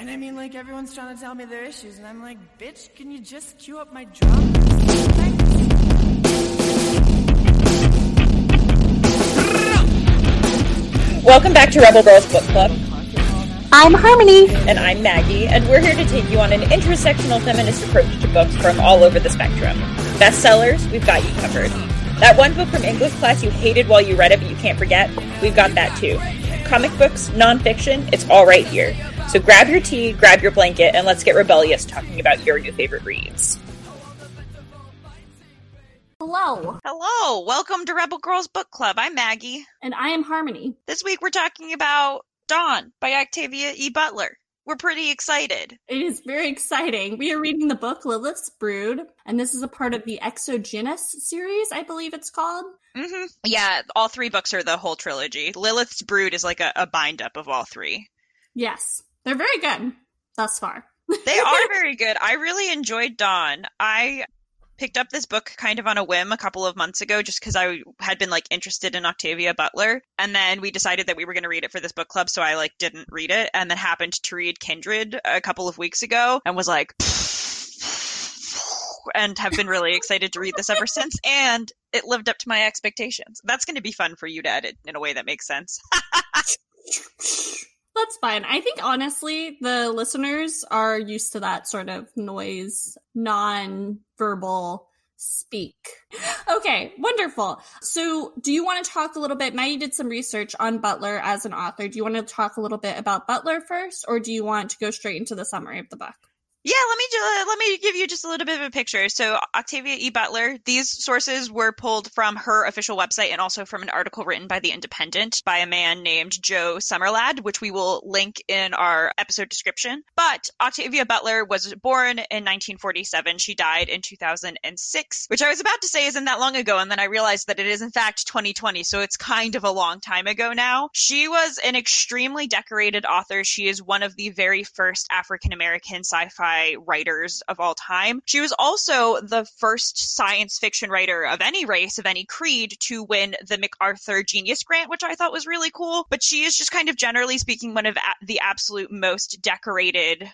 And I mean, like, everyone's trying to tell me their issues, and I'm like, bitch, can you just cue up my drum? Welcome back to Rebel Girls Book Club. I'm Harmony. And I'm Maggie, and we're here to take you on an intersectional feminist approach to books from all over the spectrum. Bestsellers, we've got you covered. That one book from English class you hated while you read it but you can't forget, we've got that too. Comic books, nonfiction, it's all right here. So grab your tea, grab your blanket, and let's get rebellious talking about your new favorite reads. Hello. Hello, welcome to Rebel Girls Book Club. I'm Maggie. And I am Harmony. This week we're talking about Dawn by Octavia E. Butler. We're pretty excited. It is very exciting. We are reading the book Lilith's Brood, and this is a part of the Xenogenesis series, I believe it's called. hmm Yeah, all three books are the whole trilogy. Lilith's Brood is like a, a bind up of all three. Yes, they're very good thus far. They are very good. I really enjoyed Dawn. I picked up this book kind of on a whim a couple of months ago just because I had been like interested in Octavia Butler. And then we decided that we were going to read it for this book club. So I like didn't read it and then happened to read Kindred a couple of weeks ago and was like, and have been really excited to read this ever since. And it lived up to my expectations. That's going to be fun for you to edit in a way that makes sense. That's fine. I think honestly, the listeners are used to that sort of noise, non verbal speak. Okay, wonderful. So, do you want to talk a little bit? Now, you did some research on Butler as an author. Do you want to talk a little bit about Butler first, or do you want to go straight into the summary of the book? Yeah, let me ju- uh, let me give you just a little bit of a picture. So Octavia E. Butler, these sources were pulled from her official website and also from an article written by The Independent by a man named Joe Sommerlad, which we will link in our episode description. But Octavia Butler was born in 1947. She died in 2006, which I was about to say isn't that long ago, and then I realized that it is in fact 2020, so it's kind of a long time ago now. She was an extremely decorated author. She is one of the very first African American sci-fi writers of all time. She was also the first science fiction writer of any race, of any creed, to win the MacArthur Genius Grant, which I thought was really cool. But she is just kind of generally speaking one of the absolute most decorated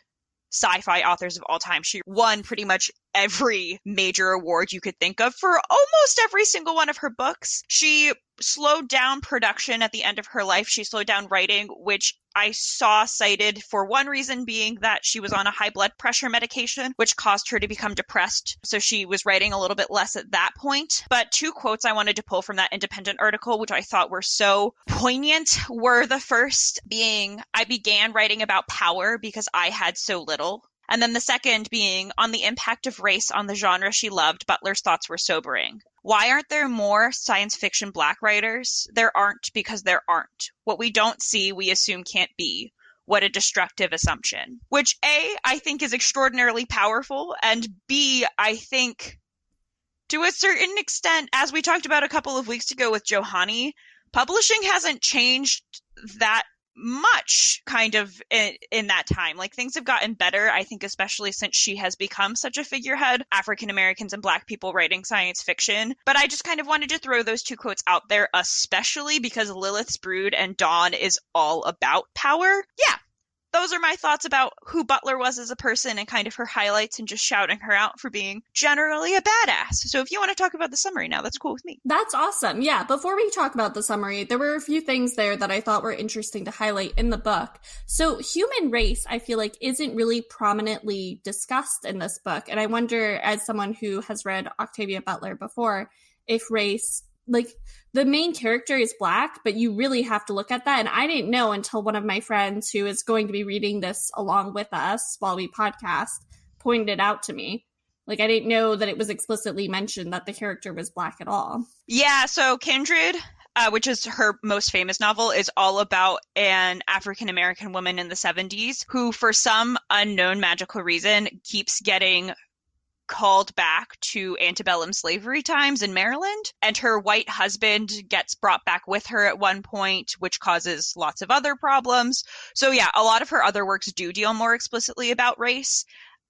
sci-fi authors of all time. She won pretty much every major award you could think of for almost every single one of her books. She slowed down production at the end of her life. She slowed down writing, which I saw cited for one reason being that she was on a high blood pressure medication, which caused her to become depressed. So she was writing a little bit less at that point. But two quotes I wanted to pull from that independent article, which I thought were so poignant, were the first being, I began writing about power because I had so little. And then the second being on the impact of race on the genre she loved, Butler's thoughts were sobering. Why aren't there more science fiction black writers? There aren't because there aren't. What we don't see, we assume can't be. What a destructive assumption. Which A, I think is extraordinarily powerful, and B, I think to a certain extent, as we talked about a couple of weeks ago with Johanny, publishing hasn't changed that much kind of in, in, that time. Like things have gotten better, I think, especially since she has become such a figurehead, African Americans and Black people writing science fiction. But I just kind of wanted to throw those two quotes out there, especially because Lilith's Brood and Dawn is all about power. Yeah. Those are my thoughts about who Butler was as a person and kind of her highlights and just shouting her out for being generally a badass. So if you want to talk about the summary now, that's cool with me. That's awesome. Yeah. Before we talk about the summary, there were a few things there that I thought were interesting to highlight in the book. So human race, I feel like isn't really prominently discussed in this book. And I wonder, as someone who has read Octavia Butler before, if race like the main character is black, but you really have to look at that. And I didn't know until one of my friends who is going to be reading this along with us while we podcast pointed it out to me. Like I didn't know that it was explicitly mentioned that the character was black at all. Yeah, so Kindred, uh, which is her most famous novel, is all about an African American woman in the 70s who, for some unknown magical reason, keeps getting called back to antebellum slavery times in Maryland, and her white husband gets brought back with her at one point, which causes lots of other problems. So, yeah, a lot of her other works do deal more explicitly about race.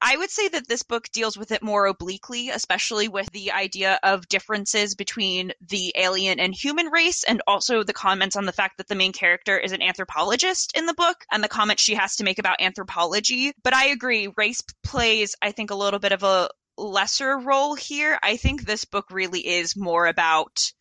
I would say that this book deals with it more obliquely, especially with the idea of differences between the alien and human race, and also the comments on the fact that the main character is an anthropologist in the book and the comments she has to make about anthropology. But I agree, race plays, I think, a little bit of a lesser role here. I think this book really is more about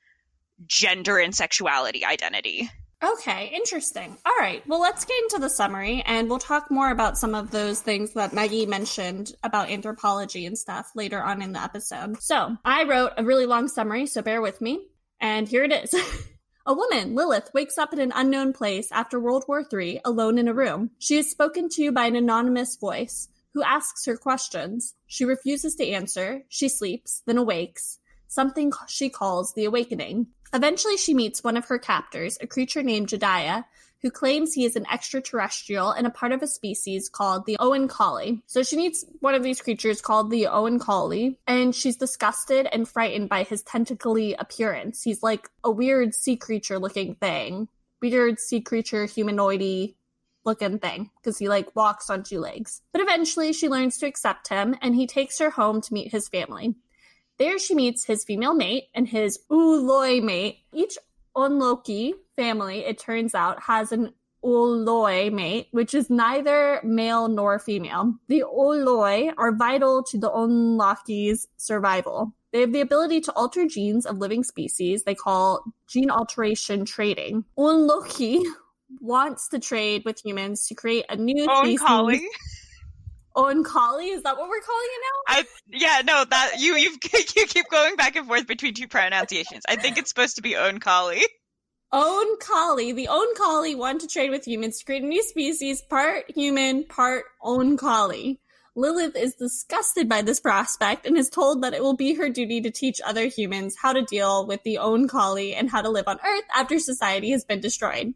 gender and sexuality identity. Okay, interesting. All right, well, let's get into the summary and we'll talk more about some of those things that Maggie mentioned about anthropology and stuff later on in the episode. So, I wrote a really long summary, so bear with me. And here it is. A woman, Lilith, wakes up in an unknown place after World War III, alone in a room. She is spoken to by an anonymous voice who asks her questions. She refuses to answer. She sleeps, then awakes, something she calls the awakening. Eventually, she meets one of her captors, a creature named Jediah, who claims he is an extraterrestrial and a part of a species called the Oankali. So she meets one of these creatures called the Oankali, and she's disgusted and frightened by his tentacly appearance. He's like a weird sea creature looking thing. Weird sea creature humanoidy looking thing because he like walks on two legs. But eventually she learns to accept him and he takes her home to meet his family. There she meets his female mate and his Ooloi mate. Each Oankali family, it turns out, has an Ooloi mate, which is neither male nor female. The Ooloi are vital to the Oankali's survival. They have the ability to alter genes of living species they call gene alteration trading. Onloki wants to trade with humans to create a new Oankali. species. Oankali? Is that what we're calling it now? I yeah no that you you you keep going back and forth between two pronunciations. I think it's supposed to be Oankali. Oankali. The Oankali want to trade with humans to create a new species, part human, part Oankali. Lilith is disgusted by this prospect and is told that it will be her duty to teach other humans how to deal with the Oankali and how to live on Earth after society has been destroyed.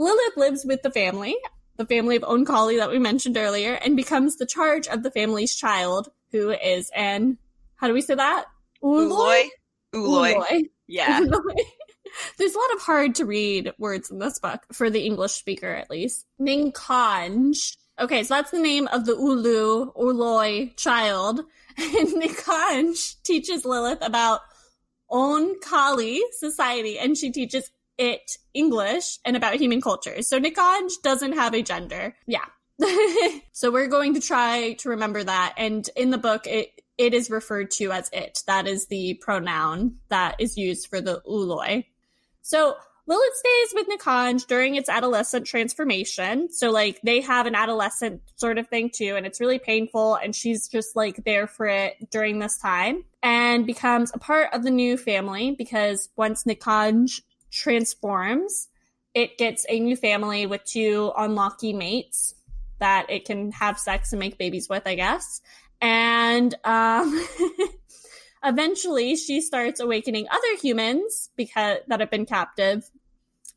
Lilith lives with the family, the family of Onkali that we mentioned earlier, and becomes the charge of the family's child, who is an how do we say that? Ooloi. Ooloi. Ooloi. Yeah. There's a lot of hard to read words in this book for the English speaker, at least. Nikanj. Okay, so that's the name of the Ulu Ooloi child. And Nikanj teaches Lilith about Onkali society, and she teaches it English and about human culture. So Nikanj doesn't have a gender. Yeah. so we're going to try to remember that. And in the book, it it is referred to as it. That is the pronoun that is used for the Ooloi. So Lilith stays with Nikanj during its adolescent transformation. So like they have an adolescent sort of thing too, and it's really painful. And she's just like there for it during this time and becomes a part of the new family because once Nikanj transforms, it gets a new family with two unlucky mates that it can have sex and make babies with, I guess. And um, eventually, she starts awakening other humans because that have been captive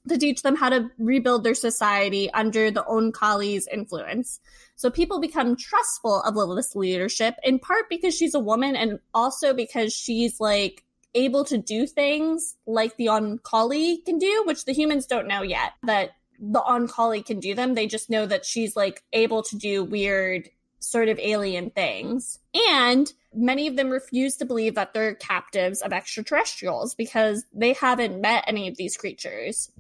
to teach them how to rebuild their society under the Onkali's influence. So people become trustful of Lilith's leadership, in part because she's a woman and also because she's like able to do things like the Oankali can do, which the humans don't know yet that the Oankali can do them. They just know that she's like able to do weird sort of alien things. And many of them refuse to believe that they're captives of extraterrestrials because they haven't met any of these creatures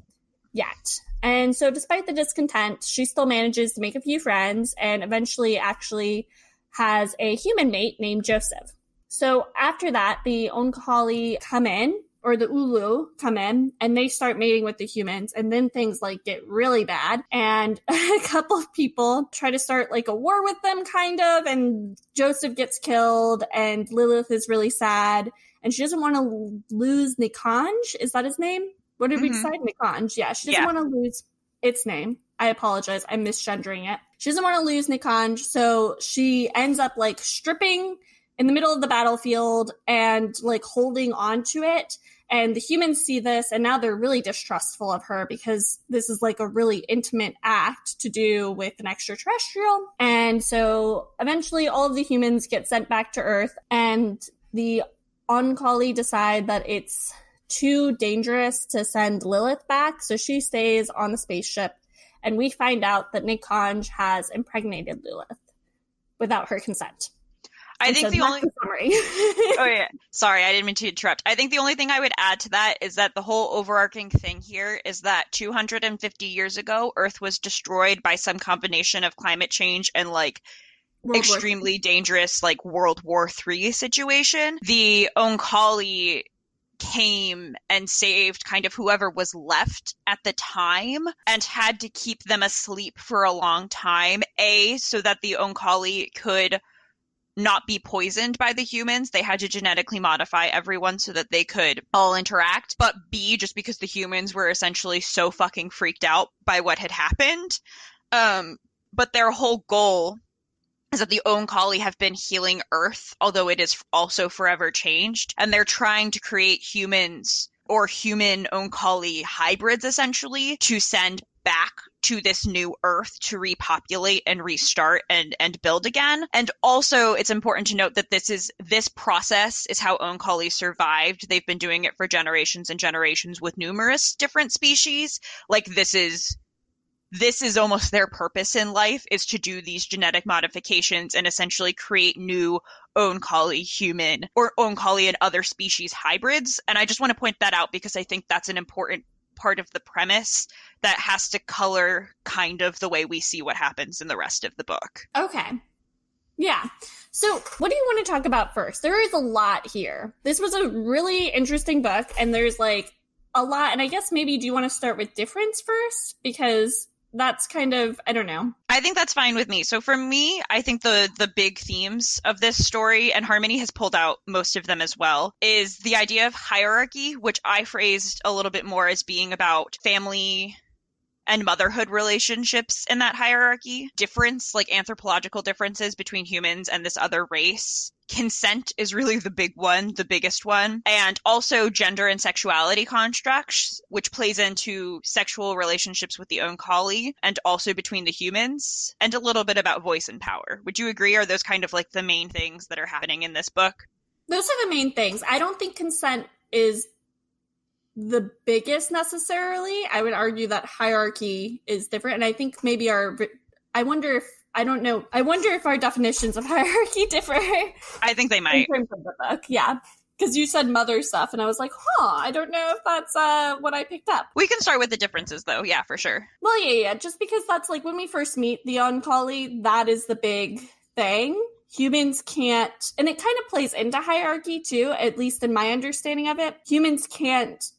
yet. And so, despite the discontent, she still manages to make a few friends and eventually actually has a human mate named Joseph. So, after that, the Onkali come in or the Ulu come in and they start mating with the humans and then things like get really bad and a couple of people try to start like a war with them kind of and Joseph gets killed and Lilith is really sad and she doesn't want to lose Nikanj. Is that his name? What did we Mhm. decide? Nikanj. Yeah, she doesn't Yeah. want to lose its name. I apologize. I'm misgendering it. She doesn't want to lose Nikanj, so she ends up like stripping in the middle of the battlefield and like holding onto it. And the humans see this and now they're really distrustful of her because this is like a really intimate act to do with an extraterrestrial. And so eventually all of the humans get sent back to Earth and the Oankali decide that it's too dangerous to send Lilith back. So she stays on the spaceship and we find out that Nikanj has impregnated Lilith. without her consent. I And think so the only summary. oh yeah. Sorry i didn't mean to interrupt. I think the only thing i would add to that is that the whole overarching thing here is that 250 years ago earth was destroyed by some combination of climate change and like World extremely dangerous like world war three situation. The onkali came and saved kind of whoever was left at the time and had to keep them asleep for a long time a so that the onkali could not be poisoned by the humans. They had to genetically modify everyone so that they could all interact. But B, just because the humans were essentially so fucking freaked out by what had happened. Um, but their whole goal is that the Onkali have been healing Earth, although it is also forever changed. And they're trying to create humans or human Onkali hybrids essentially to send back to this new earth to repopulate and restart and and build again. And also it's important to note that this is this process is how onkali survived. They've been doing it for generations and generations with numerous different species. Like this is this is almost their purpose in life is to do these genetic modifications and essentially create new onkali human or onkali and other species hybrids. And i just want to point that out because i think that's an important part of the premise that has to color kind of the way we see what happens in the rest of the book. Okay. Yeah. So, what do you want to talk about first? There is a lot here. This was a really interesting book, and there's like a lot. And I guess maybe do you want to start with difference first? Because that's kind of, I don't know. I think that's fine with me. So for me, I think the the big themes of this story and Harmony has pulled out most of them as well is the idea of hierarchy, which I phrased a little bit more as being about family and motherhood relationships in that hierarchy, difference, like anthropological differences between humans and this other race. Consent is really the big one, the biggest one. And also gender and sexuality constructs, which plays into sexual relationships with the Onkali and also between the humans, and a little bit about voice and power. Would you agree? Are those kind of like the main things that are happening in this book? Those are the main things. I don't think consent is the biggest necessarily. I would argue that hierarchy is different. And I think maybe our, I wonder if, I don't know, I wonder if our definitions of hierarchy differ I think they in might. terms of the book. Yeah. Because you said mother stuff, and I was like, huh, I don't know if that's uh, what I picked up. We can start with the differences though, yeah, for sure. Well, yeah, yeah, just because that's like when we first meet the Onkali, that is the big thing. Humans can't, and it kind of plays into hierarchy too, at least in my understanding of it. Humans can't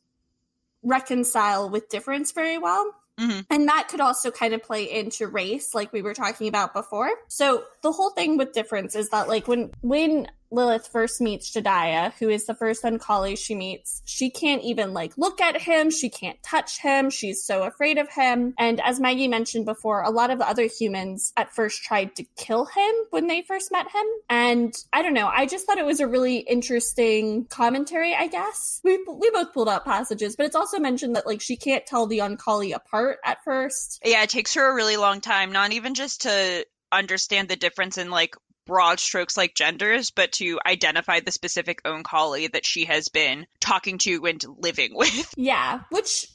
reconcile with difference very well. Mhm. And that could also kind of play into race, like we were talking about before. So the whole thing with difference is that, like, when when Lilith first meets Jediah, who is the first Oankali she meets, she can't even like look at him. She can't touch him. She's so afraid of him. And as Maggie mentioned before, a lot of the other humans at first tried to kill him when they first met him. And I don't know. I just thought it was a really interesting commentary. I guess we we both pulled out passages, but it's also mentioned that like she can't tell the Oankali apart at first. Yeah, it takes her a really long time, not even just to understand the difference in like broad strokes like genders, but to identify the specific Onkali that she has been talking to and living with. Yeah, which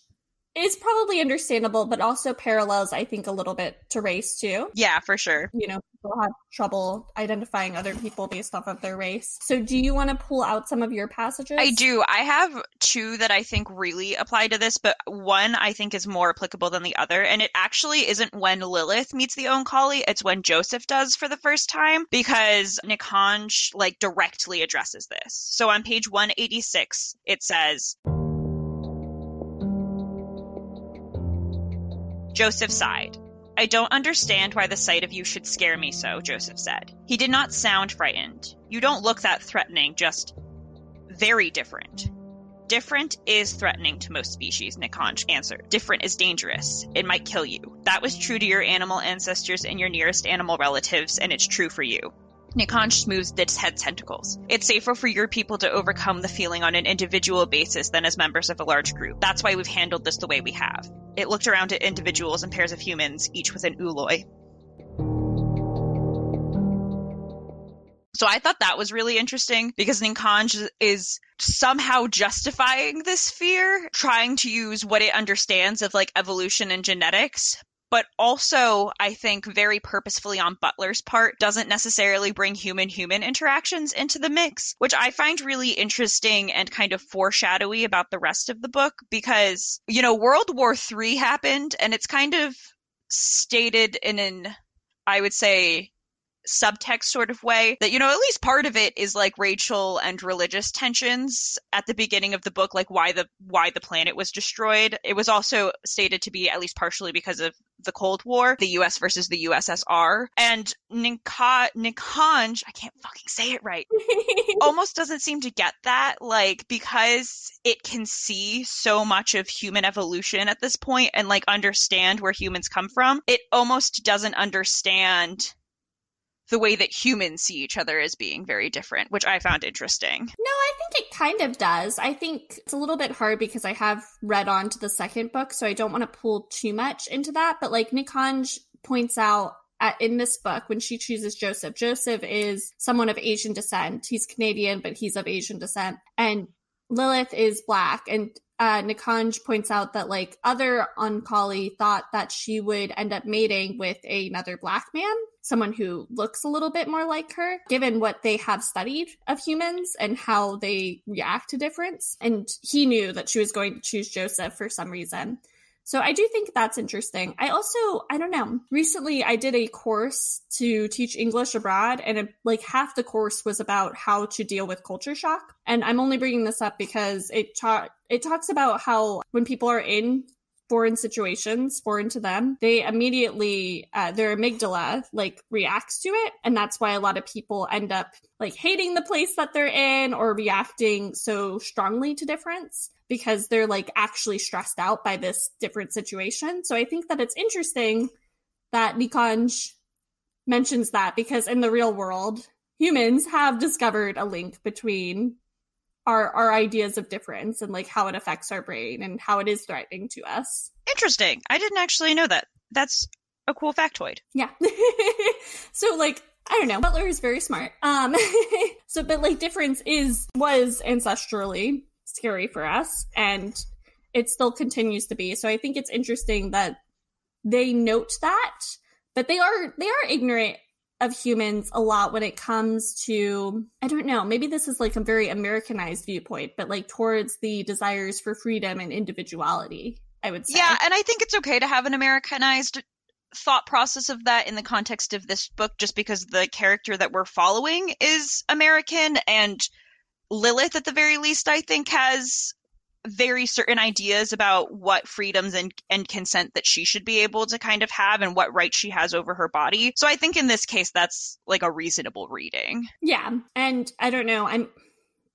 is probably understandable, but also parallels, I think, a little bit to race too. Yeah, for sure. You know, people have trouble identifying other people based off of their race. So, do you want to pull out some of your passages? I do. I have two that I think really apply to this, but one I think is more applicable than the other. And it actually isn't when Lilith meets the Onkali, it's when Joseph does for the first time, because Nikanj like directly addresses this. So on page 186, it says Joseph sighed. I don't understand why the sight of you should scare me so, Joseph said. He did not sound frightened. You don't look that threatening, just very different. Different is threatening to most species, Nikanj answered. Different is dangerous. It might kill you. That was true to your animal ancestors and your nearest animal relatives, and it's true for you. Nikanj smoothed its head tentacles. It's safer for your people to overcome the feeling on an individual basis than as members of a large group. That's why we've handled this the way we have. It looked around at individuals and pairs of humans, each with an Ooloi. So I thought that was really interesting because Nikanj is somehow justifying this fear, trying to use what it understands of like evolution and genetics, but also I think very purposefully on Butler's part doesn't necessarily bring human human interactions into the mix, which I find really interesting and kind of foreshadowy about the rest of the book because, you know, World War III happened and it's kind of stated in an I would say subtext sort of way that you know at least part of it is like racial and religious tensions at the beginning of the book like why the why the planet was destroyed. It was also stated to be at least partially because of the cold war the us versus the ussr and Nika- nikanj i can't fucking say it right almost doesn't seem to get that like because it can see so much of human evolution at this point and like understand where humans come from it almost doesn't understand the way that humans see each other as being very different, which I found interesting. No, I think it kind of does. I think it's a little bit hard because I have read on to the second book, so I don't want to pull too much into that. But like Nikanj points out at, in this book when she chooses Joseph, Joseph is someone of Asian descent. He's Canadian, but he's of Asian descent. And Lilith is black. And uh, Nikanj points out that like other Onkali thought that she would end up mating with another black man, someone who looks a little bit more like her, given what they have studied of humans and how they react to difference. And he knew that she was going to choose Joseph for some reason. So I do think that's interesting. I also, I don't know, recently I did a course to teach English abroad and it, like half the course was about how to deal with culture shock. And I'm only bringing this up because it taught, it talks about how when people are in foreign situations, foreign to them, they immediately, uh, their amygdala like reacts to it. And that's why a lot of people end up like hating the place that they're in or reacting so strongly to difference because they're like actually stressed out by this different situation. So I think that it's interesting that Nikanj mentions that because in the real world, humans have discovered a link between our our ideas of difference and like how it affects our brain and how it is threatening to us. Interesting. I didn't actually know that. That's a cool factoid. Yeah. so like I don't know. Butler is very smart. Um so but like difference is was ancestrally scary for us and it still continues to be. So I think it's interesting that they note that, but they are they are ignorant of humans a lot when it comes to I don't know, maybe this is like a very Americanized viewpoint, but like towards the desires for freedom and individuality, I would say. Yeah, and I think it's okay to have an Americanized thought process of that in the context of this book just because the character that we're following is American and Lilith at the very least I think has very certain ideas about what freedoms and, and consent that she should be able to kind of have and what rights she has over her body. So I think in this case that's like a reasonable reading. Yeah. And I don't know, I'm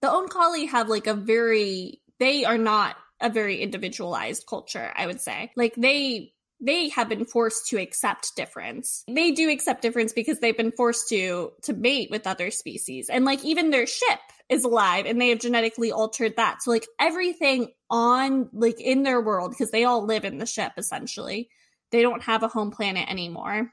the Onkali have like a very they are not a very individualized culture, I would say. Like they they have been forced to accept difference. They do accept difference because they've been forced to to mate with other species. And like even their ship is alive and they have genetically altered that. So like everything on like in their world because they all live in the ship essentially. They don't have a home planet anymore.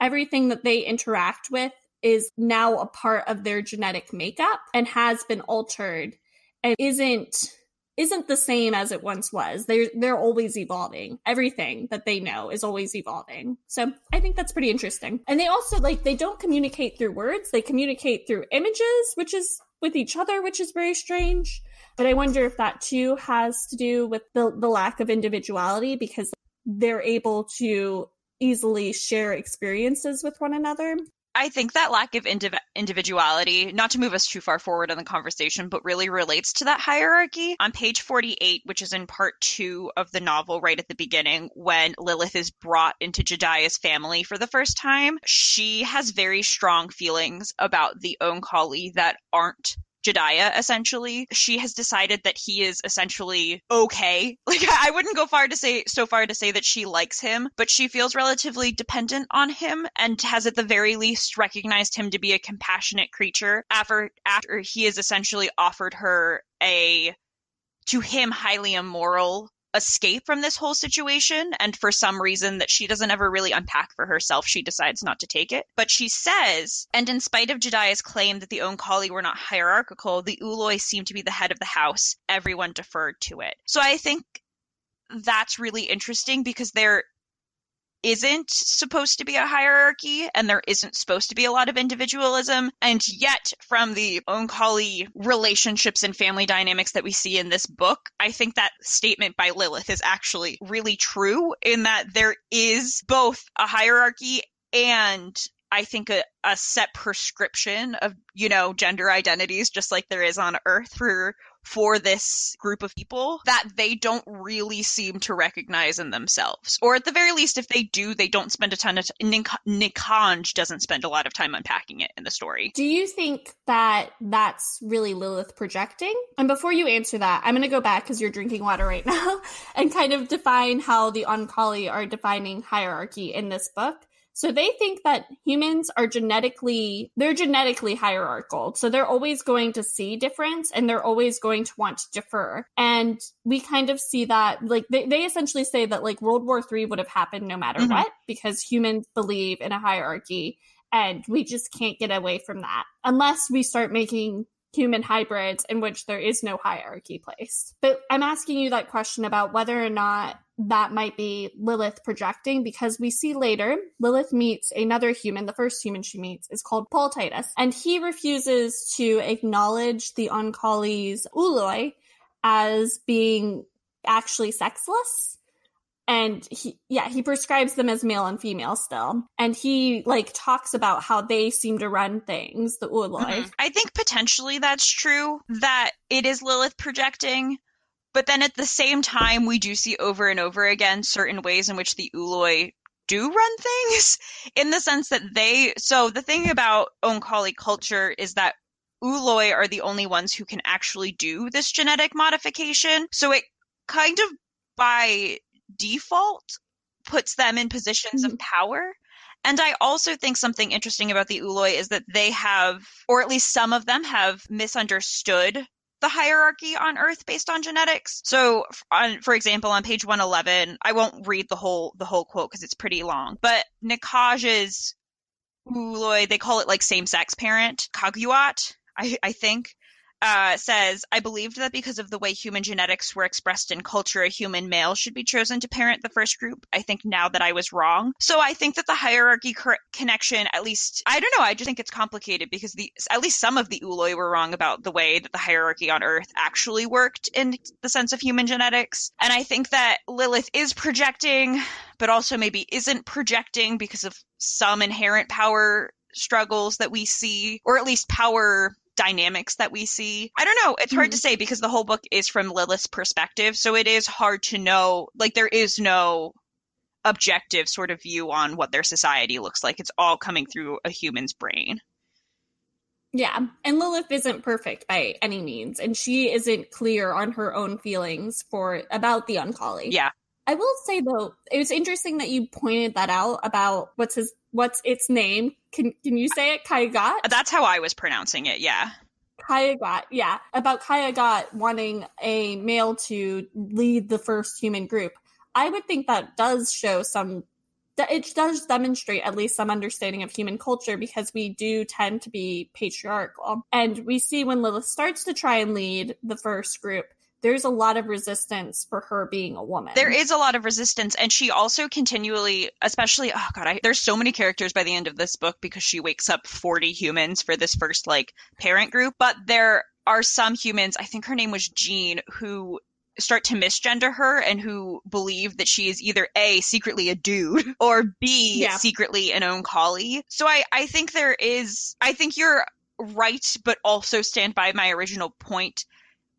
Everything that they interact with is now a part of their genetic makeup and has been altered and isn't isn't the same as it once was. They're they're always evolving. Everything that they know is always evolving. So I think that's pretty interesting. And they also like they don't communicate through words. They communicate through images, which is with each other, which is very strange. But I wonder if that too has to do with the, the lack of individuality because they're able to easily share experiences with one another. I think that lack of indiv- individuality, not to move us too far forward in the conversation, but really relates to that hierarchy. On page 48, which is in part two of the novel, right at the beginning, when Lilith is brought into Jediah's family for the first time, she has very strong feelings about the Oankali that aren't Jediah, essentially. She has decided that he is essentially okay. Like, I wouldn't go far to say, so far to say that she likes him, but she feels relatively dependent on him and has at the very least recognized him to be a compassionate creature after, after he has essentially offered her a, to him, highly immoral escape from this whole situation and for some reason that she doesn't ever really unpack for herself she decides not to take it. But she says and in spite of Jediah's claim that the Oankali were not hierarchical the Ooloi seemed to be the head of the house. Everyone deferred to it. So I think that's really interesting because they're isn't supposed to be a hierarchy and there isn't supposed to be a lot of individualism. And yet, from the Oankali relationships and family dynamics that we see in this book, I think that statement by Lilith is actually really true in that there is both a hierarchy and I think a, a set prescription of, you know, gender identities, just like there is on Earth for for this group of people that they don't really seem to recognize in themselves. Or at the very least, if they do, they don't spend a ton of time. Nikanj doesn't spend a lot of time unpacking it in the story. Do you think that that's really Lilith projecting? And before you answer that, I'm going to go back because you're drinking water right now and kind of define how the Oankali are defining hierarchy in this book. So they think that humans are genetically, they're genetically hierarchical. So they're always going to see difference and they're always going to want to defer. And we kind of see that, like, they, they essentially say that, like, World War III would have happened no matter mm-hmm. what because humans believe in a hierarchy and we just can't get away from that unless we start making human hybrids in which there is no hierarchy placed. But I'm asking you that question about whether or not that might be Lilith projecting because we see later Lilith meets another human. The first human she meets is called Paul Titus, and he refuses to acknowledge the Oankali's Ooloi as being actually sexless and he yeah he prescribes them as male and female still and he like talks about how they seem to run things the Ooloi. Mm-hmm. i think potentially that's true that it is lilith projecting but then at the same time we do see over and over again certain ways in which the Ooloi do run things in the sense that they so the thing about Onkali culture is that Ooloi are the only ones who can actually do this genetic modification. So it kind of by default puts them in positions mm-hmm. of power. And I also think something interesting about the Ooloi is that they have, or at least some of them have misunderstood the hierarchy on Earth based on genetics. So, on, for example, on page 111, I won't read the whole the whole quote because it's pretty long, but Nikanj's Ooloi, they call it like same sex parent, Kaguat, I, I think, uh, says, I believed that because of the way human genetics were expressed in culture, a human male should be chosen to parent the first group. I think now that I was wrong. So I think that the hierarchy cor- connection, at least, I don't know, I just think it's complicated because the at least some of the Ooloi were wrong about the way that the hierarchy on Earth actually worked in the sense of human genetics. And I think that Lilith is projecting, but also maybe isn't projecting because of some inherent power struggles that we see, or at least power dynamics that we see. I don't know. It's hard mm-hmm. to say because the whole book is from Lilith's perspective. So it is hard to know. Like, there is no objective sort of view on what their society looks like. It's all coming through a human's brain. Yeah, and Lilith isn't perfect by any means, and she isn't clear on her own feelings for about the Oankali. Yeah. I will say though, it was interesting that you pointed that out about what's his what's its name. Can can you say it? Kyagat? That's how I was pronouncing it, yeah. Kyagat, yeah. About Kyagat wanting a male to lead the first human group. I would think that does show some that it does demonstrate at least some understanding of human culture because we do tend to be patriarchal. And we see when Lilith starts to try and lead the first group, there's a lot of resistance for her being a woman. There is a lot of resistance, and she also continually, especially, oh god, I, there's so many characters by the end of this book because she wakes up 40 humans for this first like parent group, but there are some humans. I think her name was Jean, who start to misgender her and who believe that she is either a secretly a dude or b yeah. secretly an Oankali. So I I think there is I think you're right, but also stand by my original point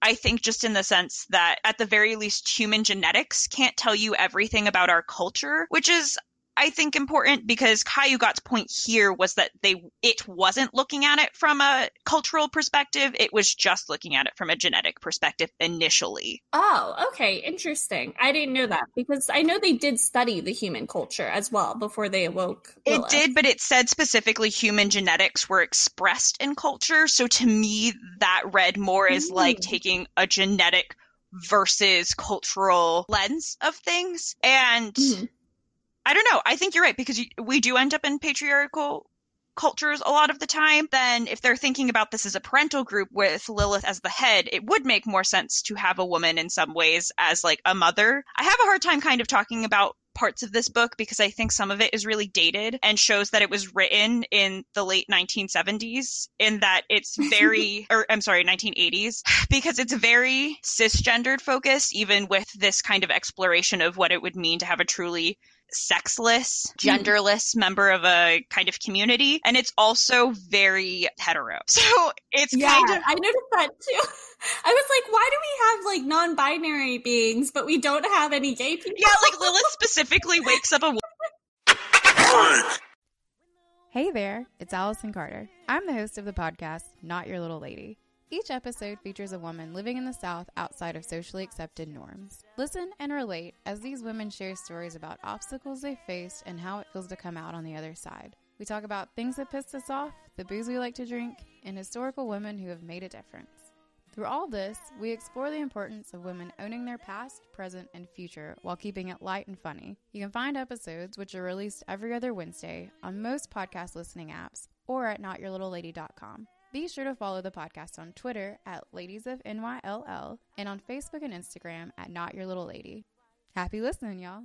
I think just in the sense that at the very least human genetics can't tell you everything about our culture, which is I think important because Kyagat's point here was that they it wasn't looking at it from a cultural perspective, it was just looking at it from a genetic perspective initially. Oh, okay, interesting. I didn't know that because I know they did study the human culture as well before they awoke. Lilith. It did, but it said specifically human genetics were expressed in culture, so to me that read more as mm. like taking a genetic versus cultural lens of things and mm I don't know. I think you're right because we do end up in patriarchal cultures a lot of the time, then if they're thinking about this as a parental group with Lilith as the head, it would make more sense to have a woman in some ways as like a mother. I have a hard time kind of talking about parts of this book because I think some of it is really dated and shows that it was written in the late 1970s in that it's very or I'm sorry 1980s because it's very cisgendered focused even with this kind of exploration of what it would mean to have a truly sexless, Hmm. genderless member of a kind of community. And it's also very hetero. So it's Yeah, kind of I noticed that too. I was like, why do we have like non-binary beings, but we don't have any gay people? Yeah, like Lilith specifically wakes up a Hey there, it's Allison Carter. I'm the host of the podcast, Not Your Little Lady. Each episode features a woman living in the South outside of socially accepted norms. Listen and relate as these women share stories about obstacles they faced and how it feels to come out on the other side. We talk about things that pissed us off, the booze we like to drink, and historical women who have made a difference. Through all this, we explore the importance of women owning their past, present, and future while keeping it light and funny. You can find episodes, which are released every other Wednesday, on most podcast listening apps or at notyourlittlelady.com. Be sure to follow the podcast on Twitter at Ladies of NYLL and on Facebook and Instagram at Not Your Little Lady. Happy listening, y'all.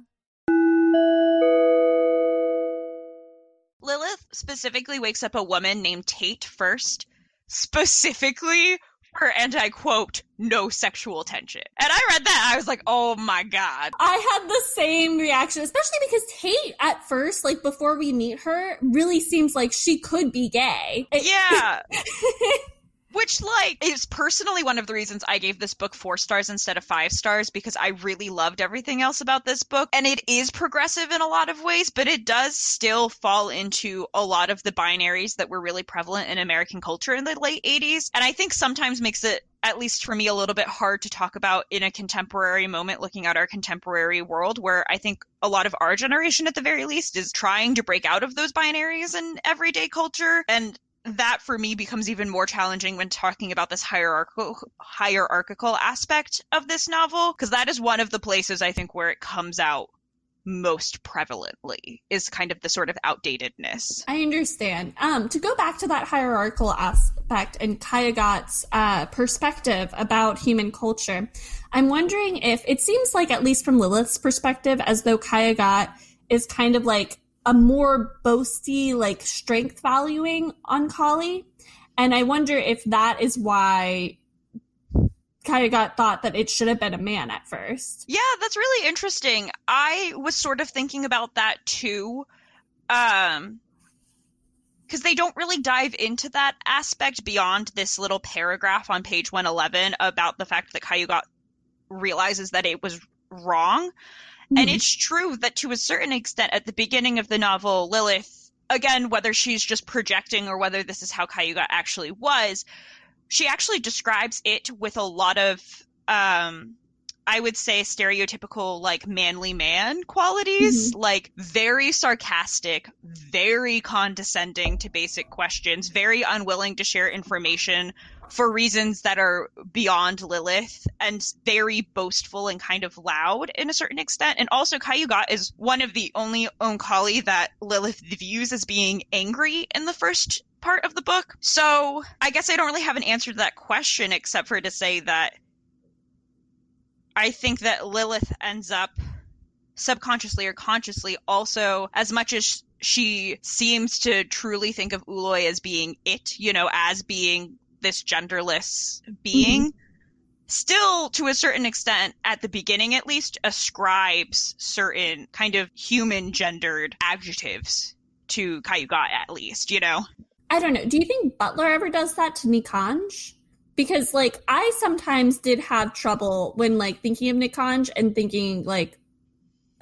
Lilith specifically wakes up a woman named Tate first, specifically for, and I quote, no sexual tension. And I read that, I was like, oh my god. I had the same reaction, especially because Tate at first, like before we meet her, really seems like she could be gay. Yeah. Which, like, is personally one of the reasons I gave this book four stars instead of five stars because I really loved everything else about this book. And it is progressive in a lot of ways, but it does still fall into a lot of the binaries that were really prevalent in American culture in the late 80s. And I think sometimes makes it at least for me, a little bit hard to talk about in a contemporary moment, looking at our contemporary world, where I think a lot of our generation, at the very least, is trying to break out of those binaries in everyday culture. And that for me becomes even more challenging when talking about this hierarchical hierarchical aspect of this novel because that is one of the places I think where it comes out most prevalently is kind of the sort of outdatedness. I understand. Um, to go back to that hierarchical aspect and Kayagot's uh, perspective about human culture, I'm wondering if it seems like, at least from Lilith's perspective, as though Kayagot is kind of like a more boasty, like strength valuing Oankali. And I wonder if that is why Kayagot thought that it should have been a man at first. Yeah, that's really interesting. I was sort of thinking about that too. Um because they don't really dive into that aspect beyond this little paragraph on page 111 about the fact that Kayugot realizes that it was wrong. And it's true that to a certain extent at the beginning of the novel, Lilith, again, whether she's just projecting or whether this is how Kayuga actually was, she actually describes it with a lot of um I would say stereotypical like manly man qualities, like very sarcastic, very condescending to basic questions, very unwilling to share information for reasons that are beyond Lilith, and very boastful and kind of loud in a certain extent. And also, Kayuga is one of the only Onkali that Lilith views as being angry in the first part of the book. So I guess I don't really have an answer to that question except for to say that I think that Lilith ends up subconsciously or consciously also as much as she seems to truly think of Ooloi as being it, you know, as being this genderless being, still to a certain extent, at the beginning at least, ascribes certain kind of human gendered adjectives to Kayuga at least, you know? I don't know. Do you think Butler ever does that to Nikanj? Because like I sometimes did have trouble when like thinking of Nikanj and thinking like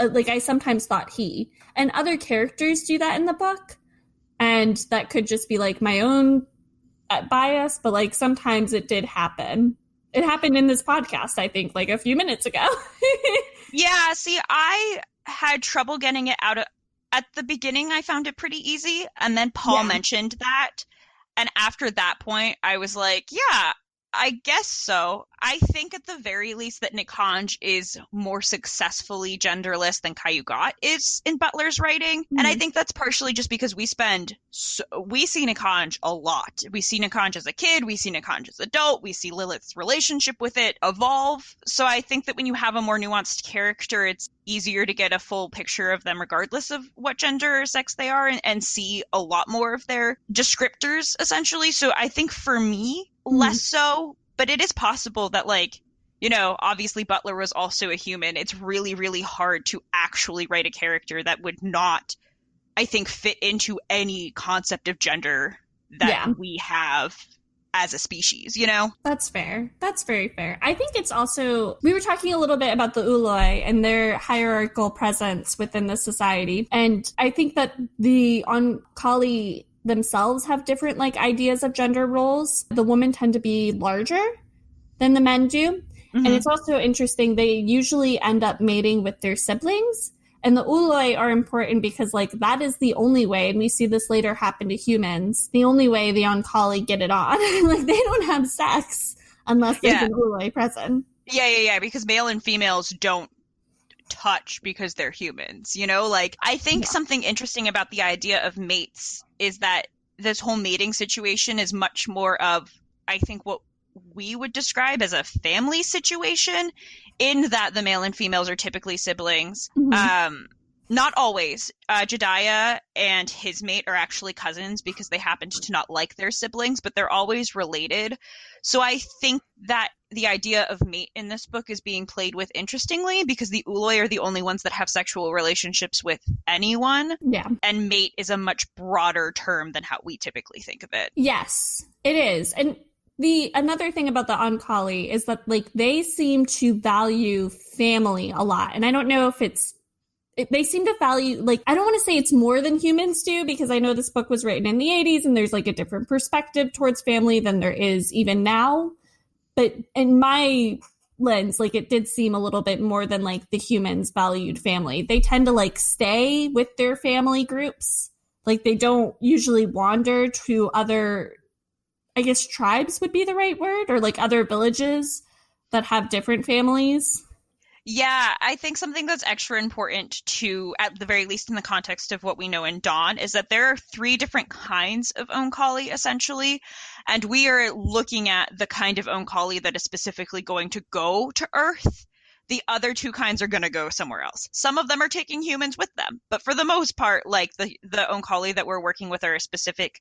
uh, like I sometimes thought he and other characters do that in the book, and that could just be like my own uh, bias, but like sometimes it did happen. It happened in this podcast, I think, like a few minutes ago. Yeah, see, I had trouble getting it out of at the beginning I found it pretty easy and then Paul Yeah. mentioned that and after that point I was like, yeah, I guess so. I think at the very least that Nikanj is more successfully genderless than Cayugat is in Butler's writing. Mm-hmm. And I think that's partially just because we spend, so, we see Nikanj a lot. We see Nikanj as a kid, we see Nikanj as adult, we see Lilith's relationship with it evolve. So I think that when you have a more nuanced character, it's easier to get a full picture of them regardless of what gender or sex they are and, and see a lot more of their descriptors essentially. So I think for me, mm-hmm. Mm-hmm. less so, but it is possible that like you know, obviously Butler was also a human. It's really, really hard to actually write a character that would not, I think, fit into any concept of gender that yeah. we have as a species, you know? That's fair. That's very fair. I think it's also, we were talking a little bit about the Ooloi and their hierarchical presence within the society. And I think that the Oankali themselves have different like ideas of gender roles. The women tend to be larger than the men do. Mm-hmm. And it's also interesting, they usually end up mating with their siblings. And the Ooloi are important because, like, that is the only way, and we see this later happen to humans, the only way the Oankali get it on. like, they don't have sex unless there's yeah. an Ooloi present. Yeah, yeah, yeah, because male and females don't touch because they're humans, you know? Like, I think yeah. something interesting about the idea of mates is that this whole mating situation is much more of, I think, what we would describe as a family situation in that the male and females are typically siblings. Mm-hmm. Um, not always. Uh, Jedediah and his mate are actually cousins because they happen to not like their siblings, but they're always related. So I think that the idea of mate in this book is being played with interestingly because the Ooloi are the only ones that have sexual relationships with anyone. Yeah. And mate is a much broader term than how we typically think of it. Yes, it is. And the another thing about the Oankali is that like they seem to value family a lot. And I don't know if it's it, they seem to value like I don't want to say it's more than humans do because I know this book was written in the 80s and there's like a different perspective towards family than there is even now. But in my lens, like it did seem a little bit more than like the humans valued family. They tend to like stay with their family groups. Like they don't usually wander to other I guess tribes would be the right word, or like other villages that have different families. Yeah, I think something that's extra important to, at the very least in the context of what we know in Dawn, is that there are three different kinds of Oankali, essentially. And we are looking at the kind of Oankali that is specifically going to go to Earth. The other two kinds are going to go somewhere else. Some of them are taking humans with them, but for the most part, like the the Oankali that we're working with are a specific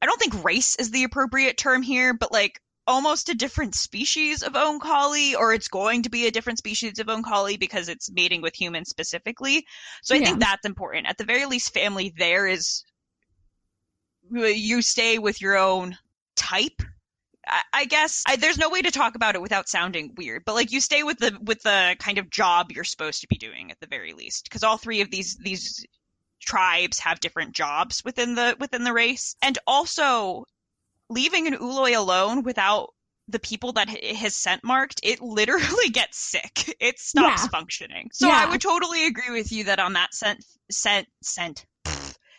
I don't think race is the appropriate term here, but like almost a different species of Oankali, or it's going to be a different species of Oankali because it's mating with humans specifically. So I yeah. think that's important. At the very least, family there is you stay with your own type. I, guess I, there's no way to talk about it without sounding weird, but like you stay with the with the kind of job you're supposed to be doing at the very least, because all three of these these tribes have different jobs within the within the race and also leaving an Ooloi alone without the people that it has scent marked, it literally gets sick. It stops yeah. functioning. So yeah. I would totally agree with you that on that scent, scent, scent,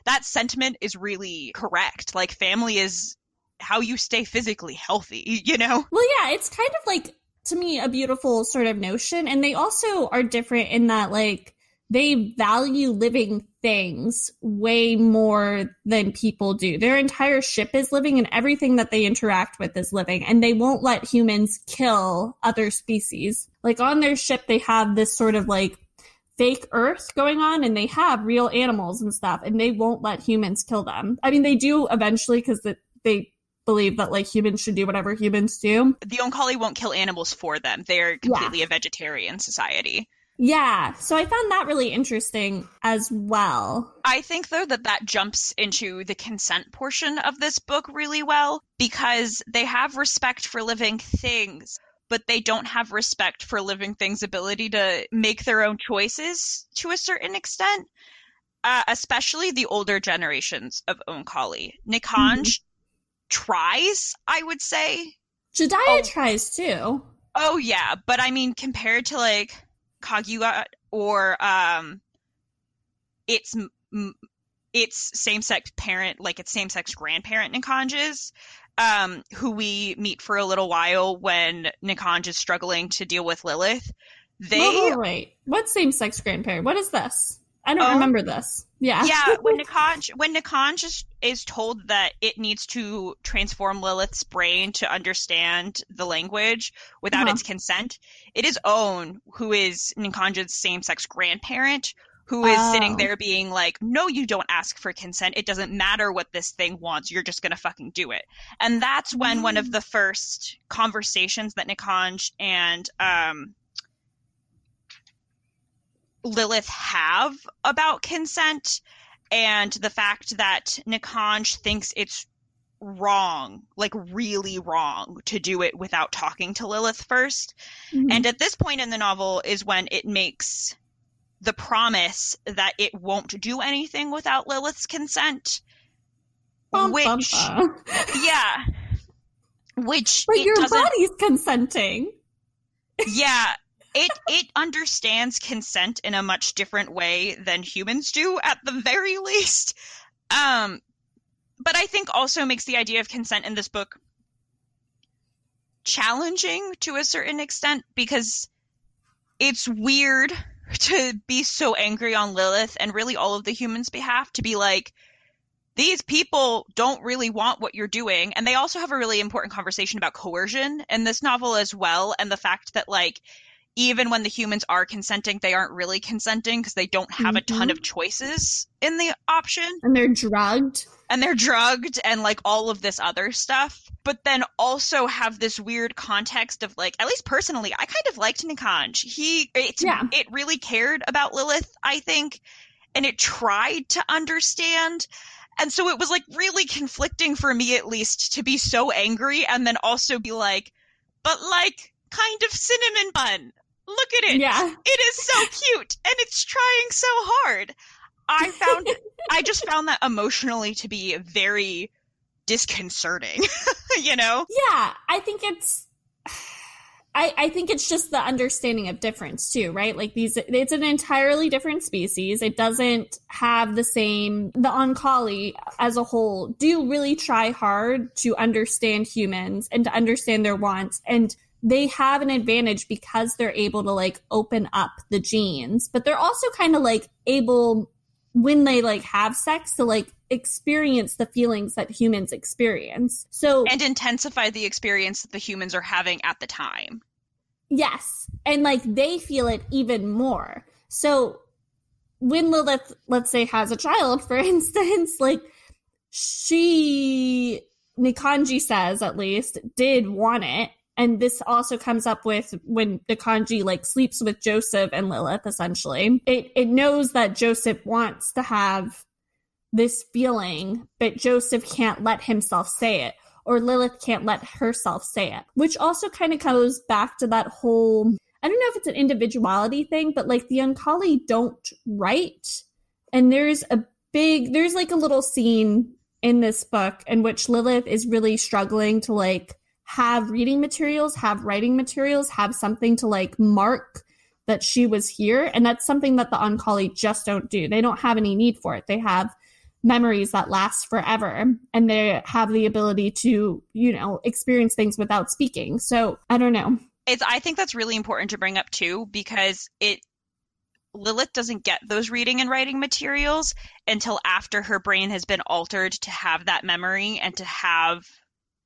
that sentiment is really correct. Like family is how you stay physically healthy, you know? Well, yeah, it's kind of like, to me, a beautiful sort of notion. And they also are different in that, like, they value living things way more than people do. Their entire ship is living and everything that they interact with is living and they won't let humans kill other species. Like on their ship, they have this sort of like fake earth going on and they have real animals and stuff and they won't let humans kill them. I mean, they do eventually because they believe that like humans should do whatever humans do. The Oankali won't kill animals for them. They're completely yeah. a vegetarian society. Yeah, so I found that really interesting as well. I think, though, that that jumps into the consent portion of this book really well because they have respect for living things, but they don't have respect for living things' ability to make their own choices to a certain extent, uh, especially the older generations of Oankali. Nikanj mm-hmm. tries, I would say. Jedediah oh. tries too. Oh, yeah, but I mean, compared to like Kahguyaht or um, its its same-sex parent, like its same-sex grandparent, Nikanj's, um, who we meet for a little while when Nikanj is struggling to deal with Lilith. They wait, wait, wait. What same sex grandparent? What is this? I don't Oh. remember this. Yeah. yeah, when Nikanj when Nikanj is, is told that it needs to transform Lilith's brain to understand the language without Uh-huh. its consent, it is Own who is Nikanj's same-sex grandparent who is sitting Oh. there being like, "No, you don't ask for consent. It doesn't matter what this thing wants. You're just going to fucking do it." And that's when one Mm. of the first conversations that Nikanj and um Lilith have about consent and the fact that Nikanj thinks it's wrong, like really wrong, to do it without talking to Lilith first. Mhm. And at this point in the novel is when it makes the promise that it won't do anything without Lilith's consent. Bum, which, bum, bum. yeah. Which But your body's consenting. yeah it it understands consent in a much different way than humans do at the very least. Um but i think also makes the idea of consent in this book challenging to a certain extent because it's weird to be so angry on lilith and really all of the humans behalf to be like these people don't really want what you're doing. And they also have a really important conversation about coercion in this novel as well and the fact that like even when the humans are consenting they aren't really consenting because they don't have a ton Mhm. of choices in the option And they're drugged. and they're drugged and like all of this other stuff but then also have this weird context of like at least personally i kind of liked nikanj he it, Yeah. it really cared about lilith i think and it tried to understand and so it was like really conflicting for me at least to be so angry and then also be like but like kind of cinnamon bun look at it Yeah. it is so cute and it's trying so hard. I found I just found that emotionally to be very disconcerting, you know? Yeah, I think it's I, I think it's just the understanding of difference too, right? Like these it's an entirely different species. It doesn't have the same the Oankali as a whole do really try hard to understand humans and to understand their wants and they have an advantage because they're able to like open up the genes, but they're also kind of like able when they like have sex to like experience the feelings that humans experience. So And intensify the experience that the humans are having at the time. Yes. And like they feel it even more. So when Lilith, let's say, has a child, for instance, like she, Nikanj says at least, did want it. And this also comes up with when Nikanj like sleeps with Joseph and Lilith, essentially. It it knows that Joseph wants to have this feeling, but Joseph can't let himself say it or Lilith can't let herself say it, which also kind of goes back to that whole I don't know if it's an individuality thing, but like the Oankali don't write. And there's a big, there's like a little scene in this book in which Lilith is really struggling to like have reading materials, have writing materials, have something to like mark that she was here. And that's something that the Oankali just don't do. They don't have any need for it. They have memories that last forever and they have the ability to you know experience things without speaking so i don't know It's I think that's really important to bring up too, because it Lilith doesn't get those reading and writing materials until after her brain has been altered to have that memory and to have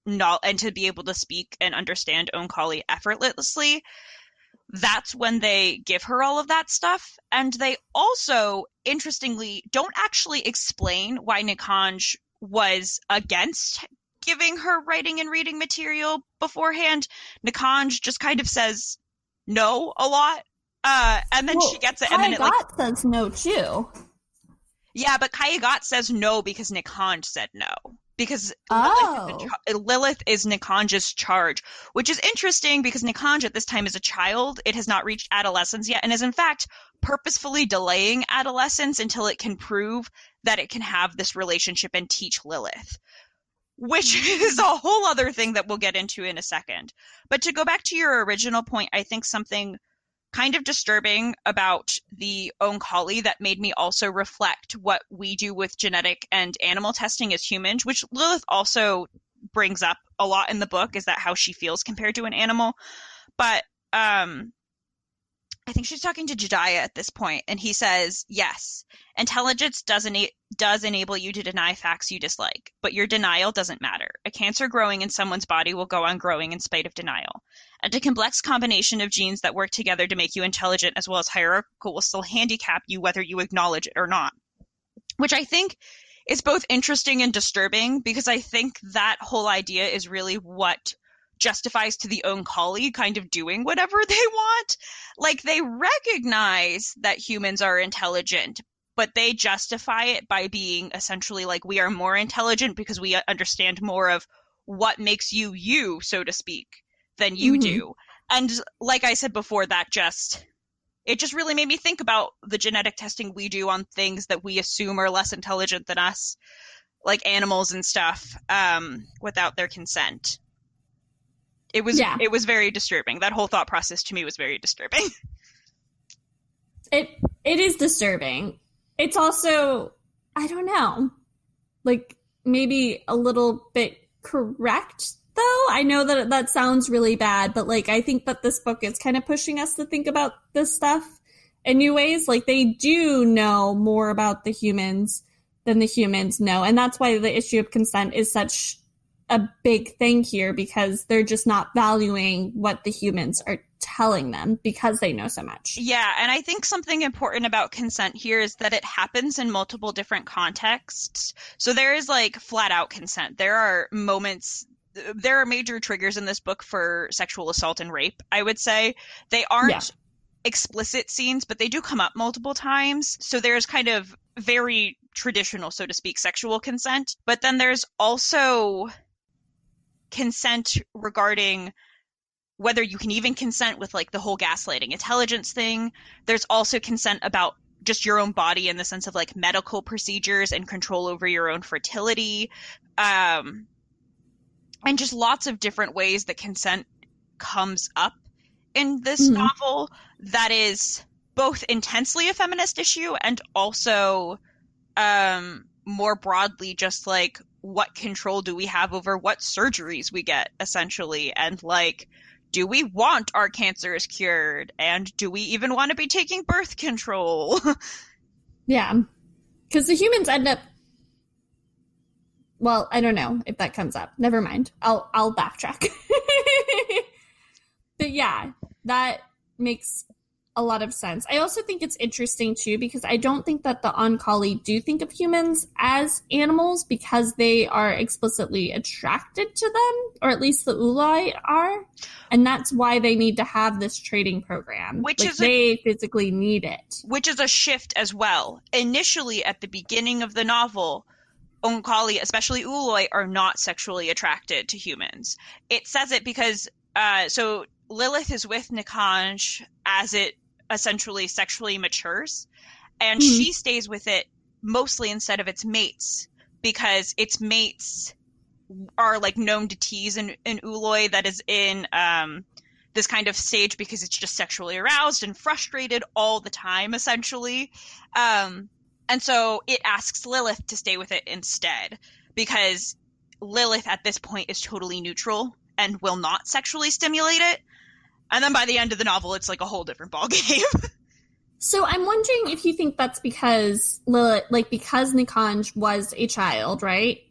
not and to be able to speak and understand Oankali effortlessly. That's when they give her all of that stuff. And they also, interestingly, don't actually explain why Nikanj was against giving her writing and reading material beforehand. Nikanj just kind of says no a lot. Uh, and then she gets it, and then it like says no too yeah, but Kahguyaht says no because Nikanj said no. Because Oh. Eh, Lilith, is, the- Lilith is Nikanj's charge, which is interesting because Nikanj at this time is a child. It has not reached adolescence yet and is in fact purposefully delaying adolescence until it can prove that it can have this relationship and teach Lilith. Which is a whole other thing that we'll get into in a second. But to go back to your original point, I think something kind of disturbing about the Oankali that made me also reflect what we do with genetic and animal testing as humans, which Lilith also brings up a lot in the book is that how she feels compared to an animal. But um I think she's talking to Jdahya at this point, and he says, "Yes, intelligence does ena- does enable you to deny facts you dislike, but your denial doesn't matter. A cancer growing in someone's body will go on growing in spite of denial, and a complex combination of genes that work together to make you intelligent as well as hierarchical will still handicap you whether you acknowledge it or not." Which I think is both interesting and disturbing because I think that whole idea is really what justifies to the Oankali kind of doing whatever they want. Like they recognize that humans are intelligent, but they justify it by being essentially like we are more intelligent because we understand more of what makes you you, so to speak, than you Mhm. do. And like I said before, that just it just really made me think about the genetic testing we do on things that we assume are less intelligent than us, like animals and stuff, um, without their consent. It was Yeah. it was very disturbing. That whole thought process to me was very disturbing. It it is disturbing. It's also I don't know. Like maybe a little bit correct though. I know that that sounds really bad, but like I think that this book is kind of pushing us to think about this stuff in new ways. Like they do know more about the humans than the humans know. And that's why the issue of consent is such a big thing here because they're just not valuing what the humans are telling them because they know so much. Yeah, and I think something important about consent here is that it happens in multiple different contexts. So there is like flat out consent. There are moments there are major triggers in this book for sexual assault and rape, I would say. They aren't Yeah. explicit scenes, but they do come up multiple times. So there's kind of very traditional, so to speak, sexual consent. But then there's also consent regarding whether you can even consent with like the whole gaslighting intelligence thing. There's also consent about just your own body in the sense of like medical procedures and control over your own fertility. Um, and just lots of different ways that consent comes up in this Mhm. novel that is both intensely a feminist issue and also um more broadly just like what control do we have over what surgeries we get essentially and like do we want our cancers cured and do we even want to be taking birth control Yeah. Because the humans end up well, I don't know if that comes up. Never mind. I'll I'll backtrack. but yeah, that makes a lot of sense. I also think it's interesting too because I don't think that the Oankali do think of humans as animals because they are explicitly attracted to them, or at least the Ooloi are. And that's why they need to have this trading program. Which Like, is a- they physically need it. which is a shift as well. Initially, at the beginning of the novel, Oankali, especially Ooloi, are not sexually attracted to humans. It says it because uh, so Lilith is with Nikanj as it essentially sexually matures, and Mhm. she stays with it mostly instead of its mates because its mates are like known to tease an, an Ooloi that is in um, this kind of stage because it's just sexually aroused and frustrated all the time, essentially. Um, and so it asks Lilith to stay with it instead because Lilith at this point is totally neutral and will not sexually stimulate it. And then by the end of the novel, it's like a whole different ballgame. So I'm wondering if you think that's because Lilith, like because Nikanj was a child, right?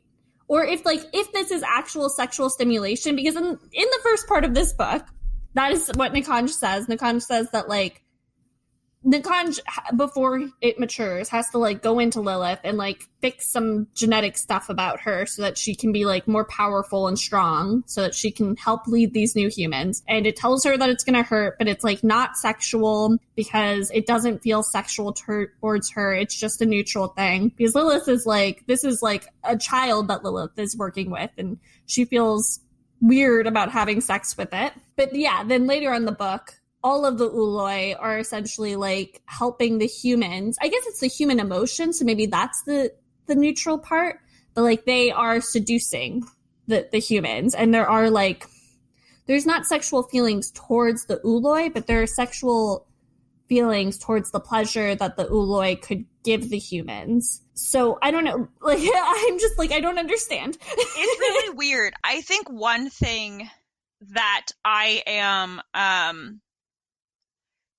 Or if like if this is actual sexual stimulation, because in in the first part of this book, that is what Nikanj says. Nikanj says that like Nikanj before it matures has to like go into Lilith and like fix some genetic stuff about her so that she can be like more powerful and strong so that she can help lead these new humans. And it tells her that it's going to hurt, but it's like not sexual because it doesn't feel sexual towards her. It's just a neutral thing because Lilith is like this is like a child that Lilith is working with and she feels weird about having sex with it. But yeah, then later in the book, all of the Ooloi are essentially like helping the humans. I guess it's the human emotion, so maybe that's the the neutral part. But like they are seducing the the humans, and there are like there's not sexual feelings towards the Ooloi, but there are sexual feelings towards the pleasure that the Ooloi could give the humans. So I don't know. Like I'm just like I don't understand. it's really weird. I think one thing that I am um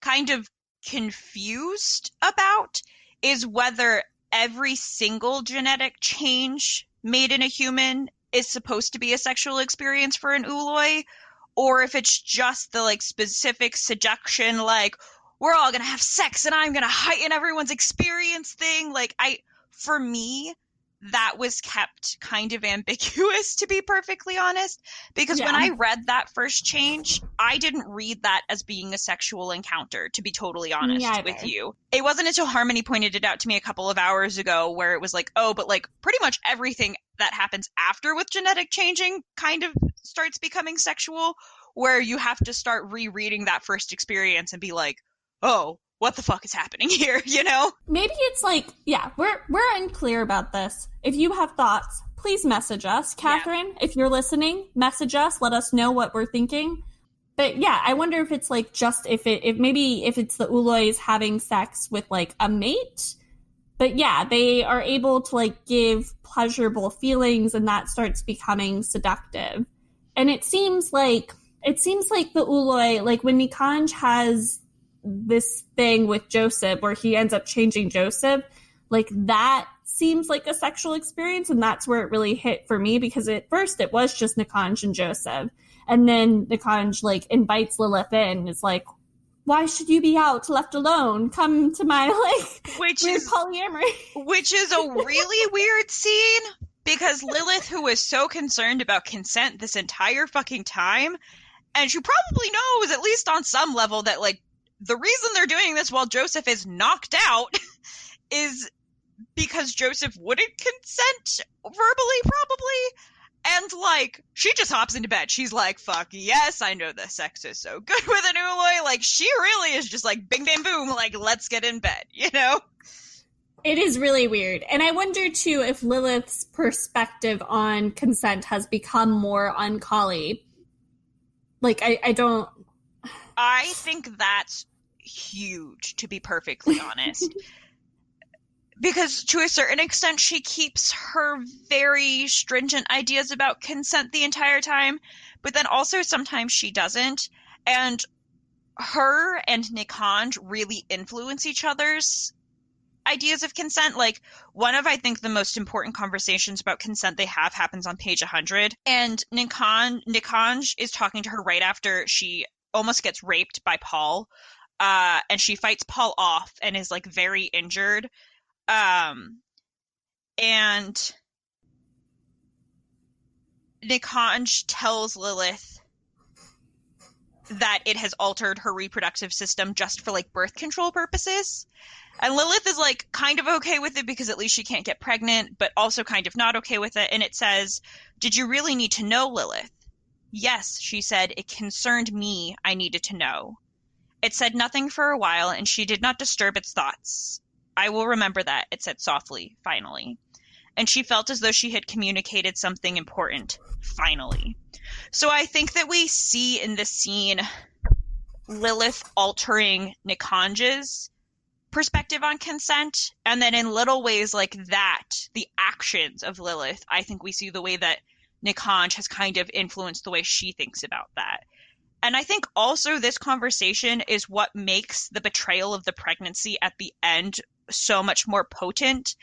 kind of confused about is whether every single genetic change made in a human is supposed to be a sexual experience for an Ooloi or if it's just the like specific seduction like we're all gonna have sex and i'm gonna heighten everyone's experience thing. Like i for me that was kept kind of ambiguous to be perfectly honest because yeah. when i read that first change i didn't read that as being a sexual encounter to be totally honest with you it wasn't until harmony pointed it out to me a couple of hours ago where it was like oh but like pretty much everything that happens after with genetic changing kind of starts becoming sexual where you have to start rereading that first experience and be like oh what the fuck is happening here, you know? Maybe it's like, yeah, we're we're unclear about this. If you have thoughts, please message us. Catherine, yeah. if you're listening, message us, let us know what we're thinking. But yeah, I wonder if it's like just if it if maybe if it's the Oolois having sex with like a mate. But yeah, they are able to like give pleasurable feelings and that starts becoming seductive. And it seems like it seems like the Ooloi, like when Nikanj has this thing with Joseph where he ends up changing Joseph, like that seems like a sexual experience. And that's where it really hit for me because at first it was just Nikanj and Joseph. And then Nikanj like invites Lilith in. It's like, why should you be out left alone? Come to my like which is polyamory. Which is a really weird scene because Lilith, who was so concerned about consent this entire fucking time, and she probably knows at least on some level that like the reason they're doing this while Joseph is knocked out is because Joseph wouldn't consent verbally, probably. And like, she just hops into bed. She's like, fuck yes, I know the sex is so good with an Ooloi. Like, she really is just like, bing, bang, boom, like, let's get in bed, you know? It is really weird. And I wonder too if Lilith's perspective on consent has become more Oankali. Like, I, I don't. I think that's huge, to be perfectly honest. because to a certain extent, she keeps her very stringent ideas about consent the entire time, but then also sometimes she doesn't. And her and Nikanj really influence each other's ideas of consent. Like one of I think the most important conversations about consent they have happens on page 100, and Nikan Nikanj is talking to her right after she almost gets raped by Paul uh, and she fights Paul off and is like very injured. Um, and Nikanj tells Lilith that it has altered her reproductive system just for like birth control purposes. And Lilith is like kind of okay with it because at least she can't get pregnant, but also kind of not okay with it. And it says, Did you really need to know, Lilith? Yes, she said, it concerned me. I needed to know. It said nothing for a while, and she did not disturb its thoughts. I will remember that, it said softly, finally. And she felt as though she had communicated something important, finally. So I think that we see in this scene Lilith altering Nikanj's perspective on consent. And then in little ways like that, the actions of Lilith, I think we see the way that Nikanj has kind of influenced the way she thinks about that. And I think also this conversation is what makes the betrayal of the pregnancy at the end so much more potent.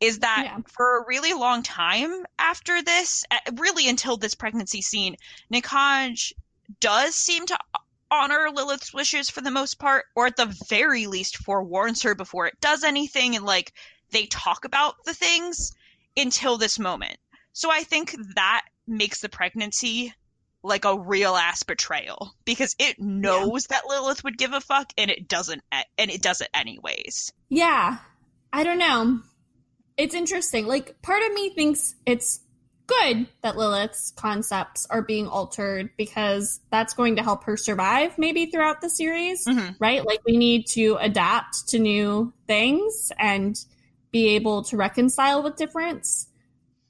Is that yeah. for a really long time after this, really until this pregnancy scene, Nikanj does seem to honor Lilith's wishes for the most part, or at the very least forewarns her before it does anything, and like they talk about the things until this moment. So I think that makes the pregnancy like a real ass betrayal because it knows yeah. that Lilith would give a fuck and it doesn't and it does it anyways. Yeah. I don't know. It's interesting. Like part of me thinks it's good that Lilith's concepts are being altered because that's going to help her survive maybe throughout the series, mm-hmm. right? Like we need to adapt to new things and be able to reconcile with difference.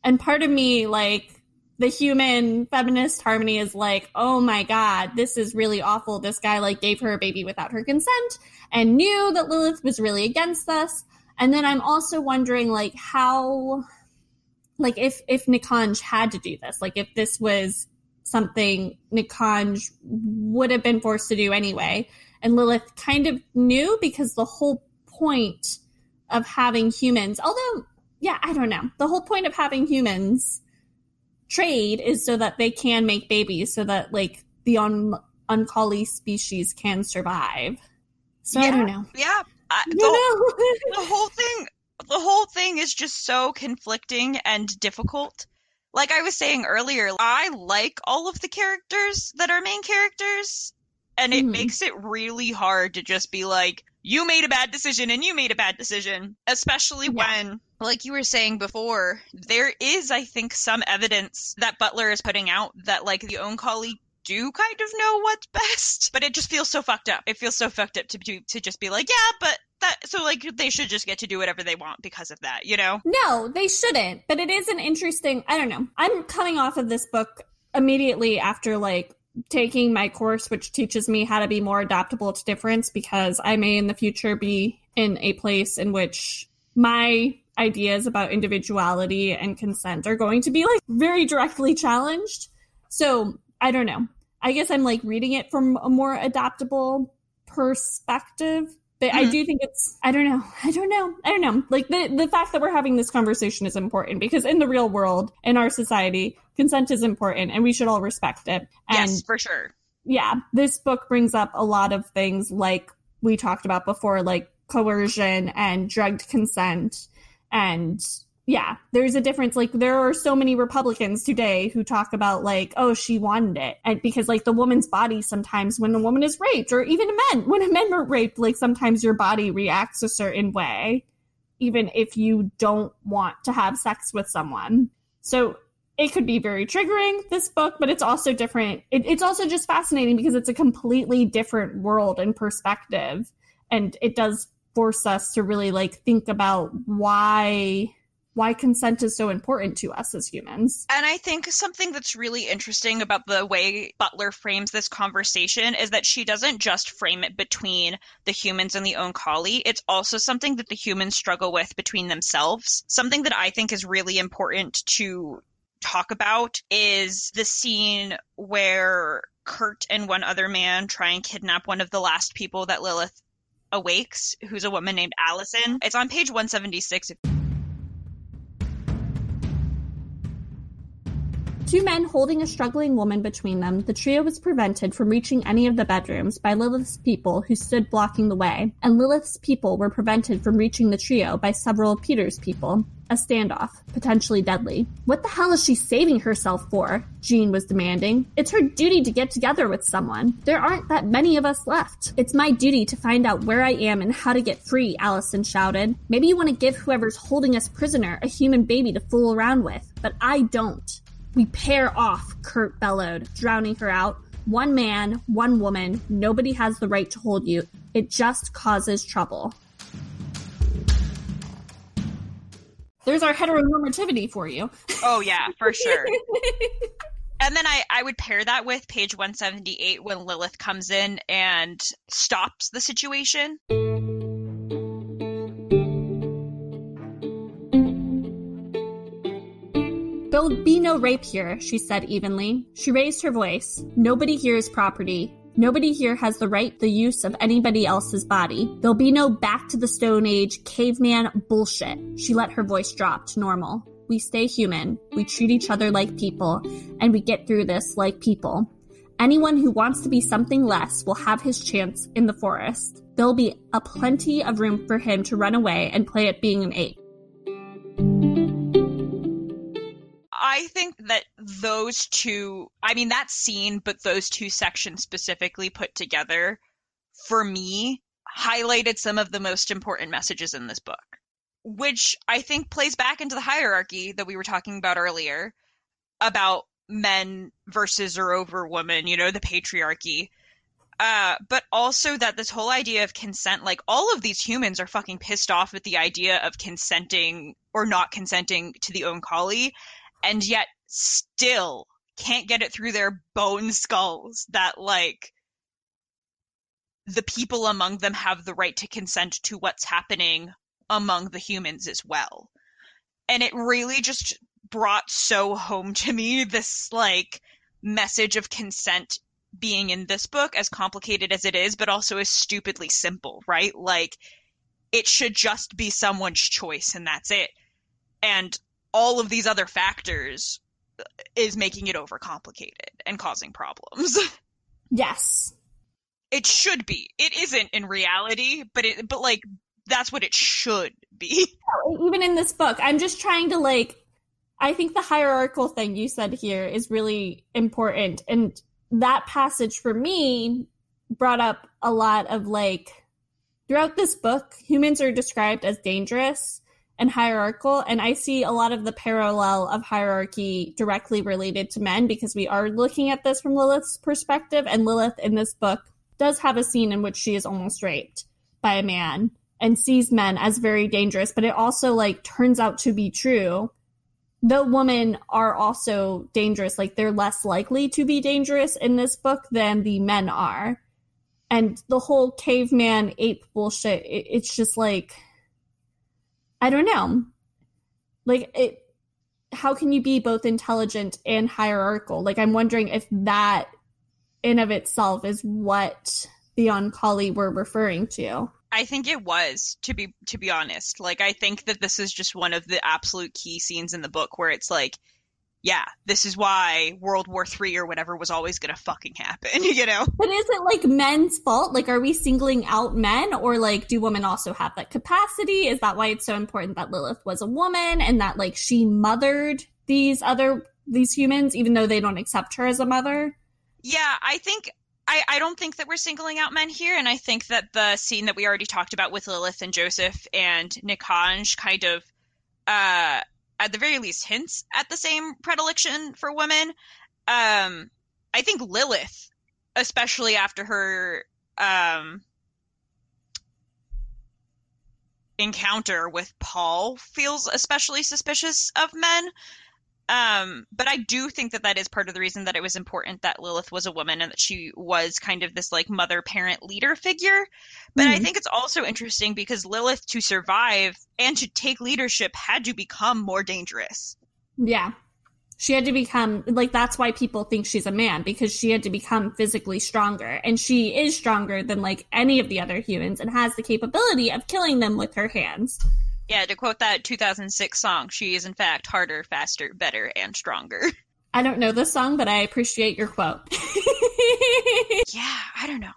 And part of me like the human feminist Harmony is like, oh my god, this is really awful. This guy like gave her a baby without her consent and knew that Lilith was really against this. And then I'm also wondering like how like if if Nikanj had to do this, like if this was something Nikanj would have been forced to do anyway. And Lilith kind of knew because the whole point of having humans, although, yeah, I don't know. The whole point of having humans trade is so that they can make babies, so that like the un- Oankali species can survive. So yeah, I don't know. Yeah. I, the, the whole thing the whole thing is just so conflicting and difficult. Like I was saying earlier, I like all of the characters that are main characters, and it Mhm. makes it really hard to just be like, you made a bad decision and you made a bad decision. Especially Yeah. when, like you were saying before, there is, I think, some evidence that Butler is putting out that, like, the Oankali do kind of know what's best, but it just feels so fucked up. It feels so fucked up to do, to just be like, yeah, but that, so, like, they should just get to do whatever they want because of that, you know? No, they shouldn't. But it is an interesting. I don't know. I'm coming off of this book immediately after like taking my course, which teaches me how to be more adaptable to difference because I may in the future be in a place in which my ideas about individuality and consent are going to be like very directly challenged. So I don't know. I guess I'm like reading it from a more adaptable perspective. But I Mhm. do think it's I don't know. I don't know. I don't know. Like the the fact that we're having this conversation is important because in the real world, in our society, consent is important and we should all respect it. And yes, for sure. yeah, this book brings up a lot of things like we talked about before, like coercion and drugged consent. And yeah, there's a difference. Like, there are so many Republicans today who talk about, like, oh, she wanted it. And because, like, the woman's body sometimes, when a woman is raped, or even a man, when a man are raped, like, sometimes your body reacts a certain way, even if you don't want to have sex with someone. So it could be very triggering this book but it's also different it, it's also just fascinating because it's a completely different world and perspective and it does force us to really like think about why why consent is so important to us as humans And I think something that's really interesting about the way Butler frames this conversation is that she doesn't just frame it between the humans and the Oankali. It's also something that the humans struggle with between themselves. Something that I think is really important to talk about is the scene where Kurt and one other man try and kidnap one of the last people that Lilith awakes, who's a woman named Allison. It's on page 176. Two men holding a struggling woman between them, the trio was prevented from reaching any of the bedrooms by Lilith's people who stood blocking the way, and Lilith's people were prevented from reaching the trio by several of Peter's people. A standoff, potentially deadly. What the hell is she saving herself for? Jean was demanding. It's her duty to get together with someone. There aren't that many of us left. It's my duty to find out where I am and how to get free, Allison shouted. Maybe you want to give whoever's holding us prisoner a human baby to fool around with, but I don't. We pair off, Kurt bellowed, drowning her out. One man, one woman, nobody has the right to hold you. It just causes trouble. There's our heteronormativity for you. Oh, yeah, for sure. And then I, I would pair that with page 178 when Lilith comes in and stops the situation. There'll be no rape here, she said evenly. She raised her voice. Nobody here is property. Nobody here has the right the use of anybody else's body. There'll be no back to the Stone Age caveman bullshit. She let her voice drop to normal. We stay human. We treat each other like people, and we get through this like people. Anyone who wants to be something less will have his chance in the forest. There'll be a plenty of room for him to run away and play at being an ape. I think that those two, I mean, that scene, but those two sections specifically put together, for me, highlighted some of the most important messages in this book, which I think plays back into the hierarchy that we were talking about earlier about men versus or over women, you know, the patriarchy. Uh, but also that this whole idea of consent, like all of these humans are fucking pissed off at the idea of consenting or not consenting to the Oankali. And yet still can't get it through their bone skulls that like the people among them have the right to consent to what's happening among the humans as well. And it really just brought so home to me this like message of consent being in this book as complicated as it is but also as stupidly simple, right? Like it should just be someone's choice and that's it. And all of these other factors is making it overcomplicated and causing problems. Yes. It should be. It isn't in reality, but it but like that's what it should be. Oh, even in this book, I'm just trying to like I think the hierarchical thing you said here is really important and that passage for me brought up a lot of like throughout this book humans are described as dangerous and hierarchical. And I see a lot of the parallel of hierarchy directly related to men because we are looking at this from Lilith's perspective. And Lilith in this book does have a scene in which she is almost raped by a man and sees men as very dangerous, but it also like turns out to be true. The women are also dangerous, like they're less likely to be dangerous in this book than the men are. And the whole caveman ape bullshit, it, it's just like I don't know. Like it how can you be both intelligent and hierarchical? Like I'm wondering if that in of itself is what the Oankali were referring to. I think it was to be to be honest. Like I think that this is just one of the absolute key scenes in the book where it's like yeah, this is why World War Three or whatever was always gonna fucking happen, you know? But is it like men's fault? Like, are we singling out men, or like, do women also have that capacity? Is that why it's so important that Lilith was a woman and that like she mothered these other these humans, even though they don't accept her as a mother? Yeah, I think I, I don't think that we're singling out men here, and I think that the scene that we already talked about with Lilith and Joseph and Nikanj kind of uh at the very least hints at the same predilection for women. Um, I think Lilith, especially after her um, encounter with Paul, feels especially suspicious of men. Um, but I do think that that is part of the reason that it was important that Lilith was a woman and that she was kind of this like mother parent leader figure. But mm-hmm. I think it's also interesting because Lilith to survive and to take leadership had to become more dangerous. Yeah. She had to become like that's why people think she's a man because she had to become physically stronger and she is stronger than like any of the other humans and has the capability of killing them with her hands. Yeah, to quote that 2006 song, she is in fact harder, faster, better, and stronger. I don't know this song, but I appreciate your quote. yeah, I don't know.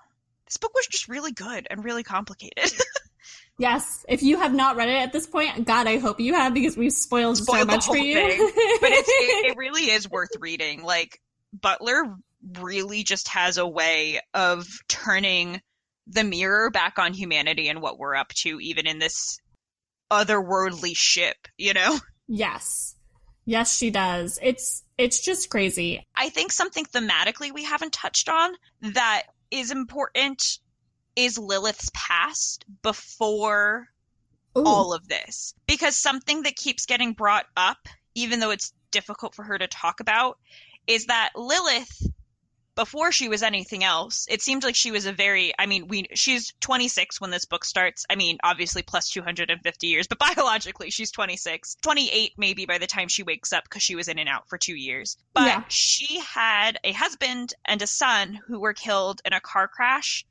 This book was just really good and really complicated. yes, if you have not read it at this point, God, I hope you have because we've spoiled, spoiled so much for you. but it, it really is worth reading. Like Butler really just has a way of turning the mirror back on humanity and what we're up to, even in this otherworldly ship, you know? Yes. Yes, she does. It's it's just crazy. I think something thematically we haven't touched on that is important is Lilith's past before Ooh. all of this. Because something that keeps getting brought up, even though it's difficult for her to talk about, is that Lilith before she was anything else, it seemed like she was a very, I mean, we, she's 26 when this book starts. I mean, obviously plus 250 years, but biologically she's 26, 28 maybe by the time she wakes up because she was in and out for two years. But yeah. she had a husband and a son who were killed in a car crash.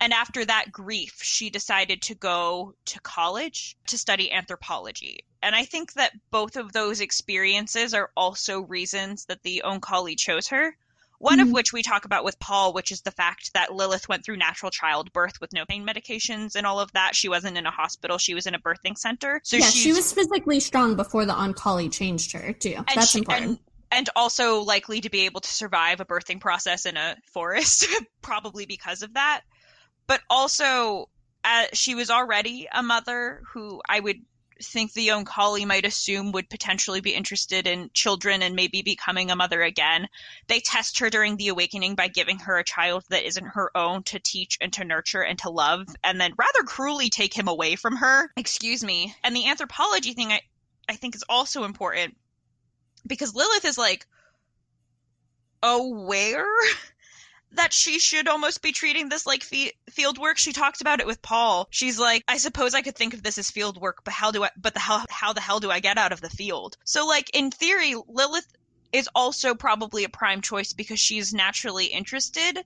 And after that grief, she decided to go to college to study anthropology. And I think that both of those experiences are also reasons that the Oankali chose her one mm-hmm. of which we talk about with Paul, which is the fact that Lilith went through natural childbirth with no pain medications and all of that. She wasn't in a hospital; she was in a birthing center. So yeah, she was physically strong before the Oankali changed her too. That's she, important. And, and also likely to be able to survive a birthing process in a forest, probably because of that. But also, uh, she was already a mother who I would think the young Oankali might assume would potentially be interested in children and maybe becoming a mother again. They test her during the awakening by giving her a child that isn't her own to teach and to nurture and to love, and then rather cruelly take him away from her. Excuse me. And the anthropology thing I, I think is also important because Lilith is like aware that she should almost be treating this like fe- field work. She talks about it with Paul. She's like, I suppose I could think of this as field work, but how do I? But the how how the hell do I get out of the field? So like in theory, Lilith is also probably a prime choice because she's naturally interested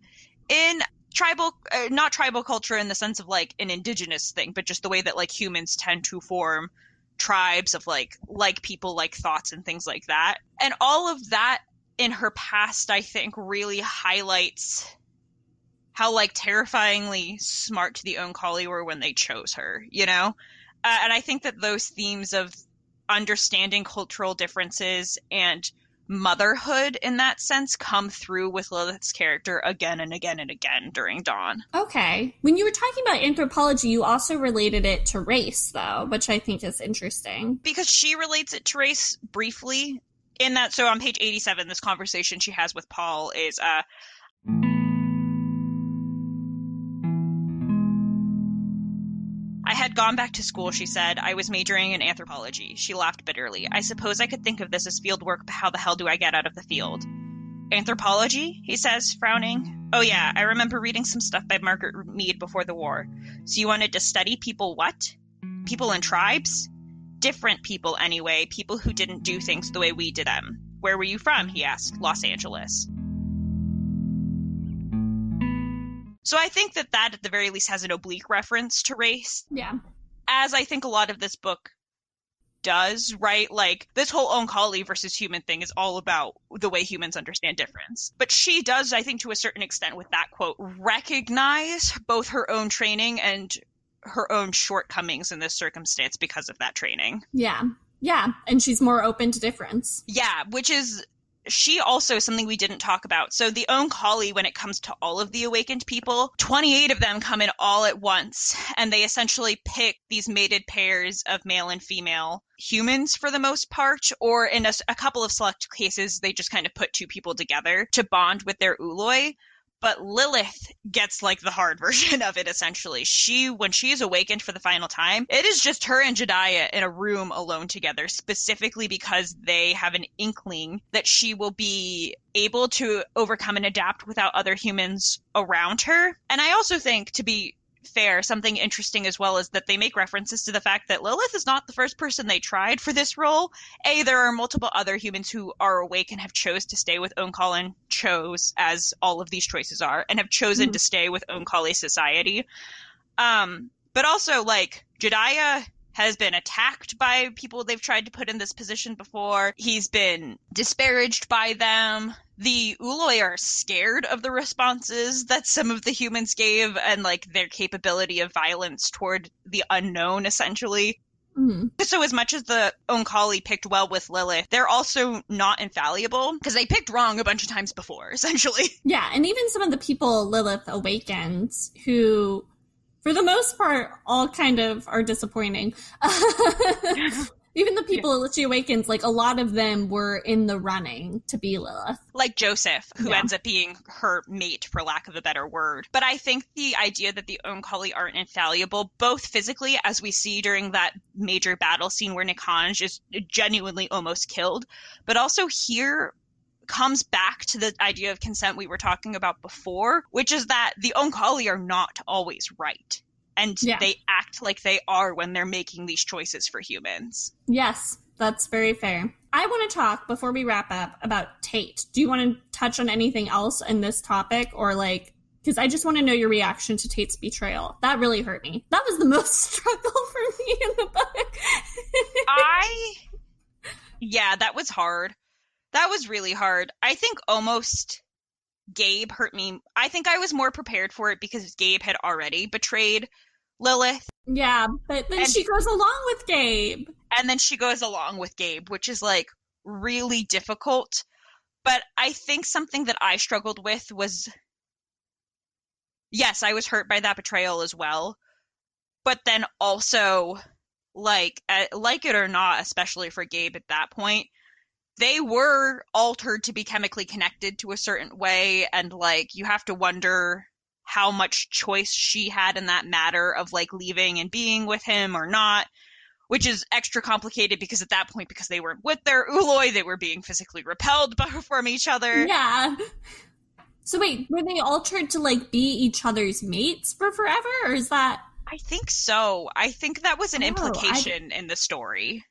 in tribal uh, not tribal culture in the sense of like an indigenous thing but just the way that like humans tend to form tribes of like like people like thoughts and things like that and all of that in her past i think really highlights how like terrifyingly smart the Oankali were when they chose her you know uh, and i think that those themes of understanding cultural differences and motherhood in that sense come through with Lilith's character again and again and again during Dawn. Okay. When you were talking about anthropology, you also related it to race, though, which I think is interesting. Because she relates it to race briefly in that. So on page 87, this conversation she has with Paul is, uh, I had gone back to school, she said. I was majoring in anthropology. She laughed bitterly. I suppose I could think of this as field work, but how the hell do I get out of the field? Anthropology? He says, frowning. Oh, yeah, I remember reading some stuff by Margaret Mead before the war. So you wanted to study people what? People in tribes? Different people, anyway. People who didn't do things the way we did them. Where were you from? He asked. Los Angeles. So I think that that at the very least has an oblique reference to race, Yeah. as I think a lot of this book does, right? Like this whole Oankali versus human thing is all about the way humans understand difference. But she does, I think, to a certain extent with that quote, recognize both her own training and her own shortcomings in this circumstance because of that training. Yeah. Yeah. And she's more open to difference. Yeah, which is she also something we didn't talk about. So the Oankali, when it comes to all of the awakened people, 28 of them come in all at once, and they essentially pick these mated pairs of male and female humans for the most part, or in a, a couple of select cases, they just kind of put two people together to bond with their Ooloi but Lilith gets like the hard version of it essentially. She, when she is awakened for the final time, it is just her and Jdahya in a room alone together, specifically because they have an inkling that she will be able to overcome and adapt without other humans around her. And I also think, to be fair, something interesting as well is that they make references to the fact that Lilith is not the first person they tried for this role. A, there are multiple other humans who are awake and have chose to stay with Oankali, chose, as all of these choices are, and have chosen Mhm. to stay with Oankali society. Um, but also, like, Jdahya has been attacked by people they've tried to put in this position before. He's been disparaged by them. The Ooloi are scared of the responses that some of the humans gave and like their capability of violence toward the unknown essentially. Mhm. So as much as the Oankali picked well with Lilith, they're also not infallible because they picked wrong a bunch of times before, essentially. Yeah. And even some of the people Lilith awakens who, for the most part, all kind of are disappointing. even the people she awakens, like a lot of them were in the running to be Lilith. like Joseph, who Yeah. ends up being her mate, for lack of a better word. But I think the idea that the Oankali aren't infallible, both physically, as we see during that major battle scene where Nikanj is genuinely almost killed, but also here comes back to the idea of consent we were talking about before, which is that the Oankali are not always right. And Yeah. they act like they are when they're making these choices for humans. Yes, that's very fair. I want to talk before we wrap up about Tate. Do you want to touch on anything else in this topic or like because I just want to know your reaction to Tate's betrayal. That really hurt me. That was the most struggle for me in the book. I yeah, that was hard. That was really hard. I think almost Gabe hurt me. I think I was more prepared for it because Gabe had already betrayed Lilith, yeah, but then And- she goes along with Gabe. and then she goes along with Gabe, which is like really difficult. But I think something that I struggled with was yes, I was hurt by that betrayal as well. But then also, like, uh, like it or not, especially for Gabe at that point, they were altered to be chemically connected to a certain way. And, like, you have to wonder how much choice she had in that matter of, like, leaving and being with him or not which is extra complicated because at that point, because they weren't with their Ooloi, they were being physically repelled from each other. Yeah. So wait, were they altered to like be each other's mates for forever, or is that? I think so. I think that was an Oh, I- implication in the story.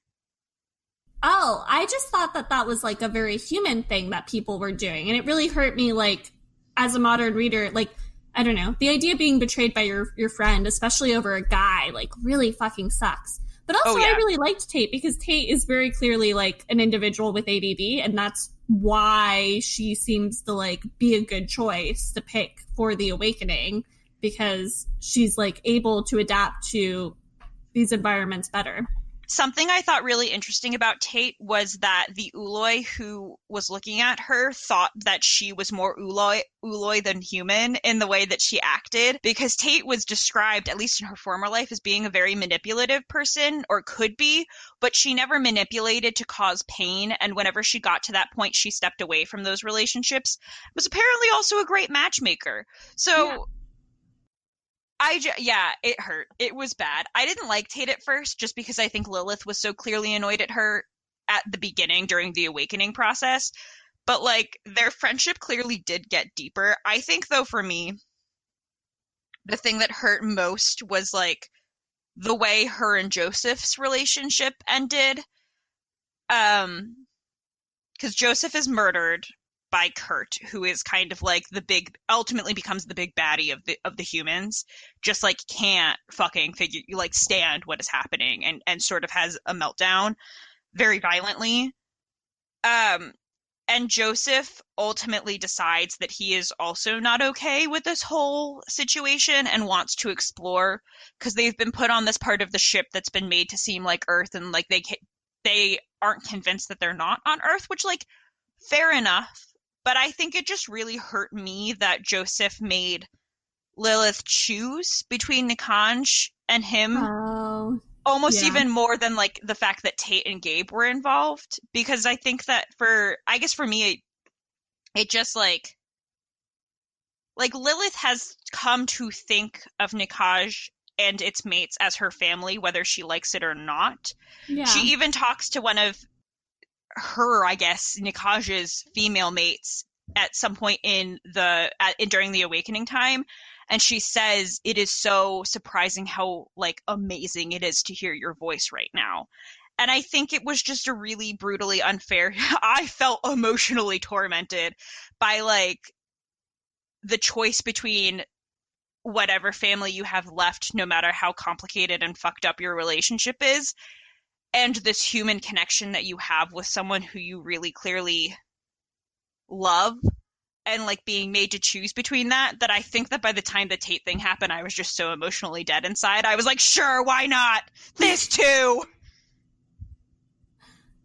Oh, I just thought that that was like a very human thing that people were doing, and it really hurt me. Like as a modern reader, like I don't know, the idea of being betrayed by your your friend, especially over a guy, like really fucking sucks. But also, Oh, yeah. I really liked Tate because Tate is very clearly like an individual with ADD, and that's why she seems to like be a good choice to pick for the awakening because she's like able to adapt to these environments better. Something I thought really interesting about Tate was that the Ooloi who was looking at her thought that she was more Ooloi, Ooloi than human in the way that she acted because Tate was described, at least in her former life, as being a very manipulative person or could be, but she never manipulated to cause pain. And whenever she got to that point, she stepped away from those relationships. Was apparently also a great matchmaker. So. Yeah. I yeah, it hurt. It was bad. I didn't like Tate at first just because I think Lilith was so clearly annoyed at her at the beginning during the awakening process. But like their friendship clearly did get deeper. I think though for me the thing that hurt most was like the way her and Joseph's relationship ended. Um cuz Joseph is murdered by Kurt, who is kind of like the big ultimately becomes the big baddie of the of the humans, just like can't fucking figure like stand what is happening and and sort of has a meltdown very violently. Um and Joseph ultimately decides that he is also not okay with this whole situation and wants to explore because they've been put on this part of the ship that's been made to seem like Earth and like they they aren't convinced that they're not on Earth, which like fair enough. But I think it just really hurt me that Joseph made Lilith choose between Nikanj and him Oh, almost Yeah. even more than like the fact that Tate and Gabe were involved because I think that for I guess for me it, it just like like Lilith has come to think of Nikanj and its mates as her family whether she likes it or not. yeah. She even talks to one of her, I guess, Nikanj's female mates at some point in the at, in, during the awakening time, and she says it is so surprising how like amazing it is to hear your voice right now. And I think it was just a really brutally unfair. I felt emotionally tormented by like the choice between whatever family you have left, no matter how complicated and fucked up your relationship is, and this human connection that you have with someone who you really clearly love and like being made to choose between that that I think that by the time the Tate thing happened I was just so emotionally dead inside. I was like, "Sure, why not? This too."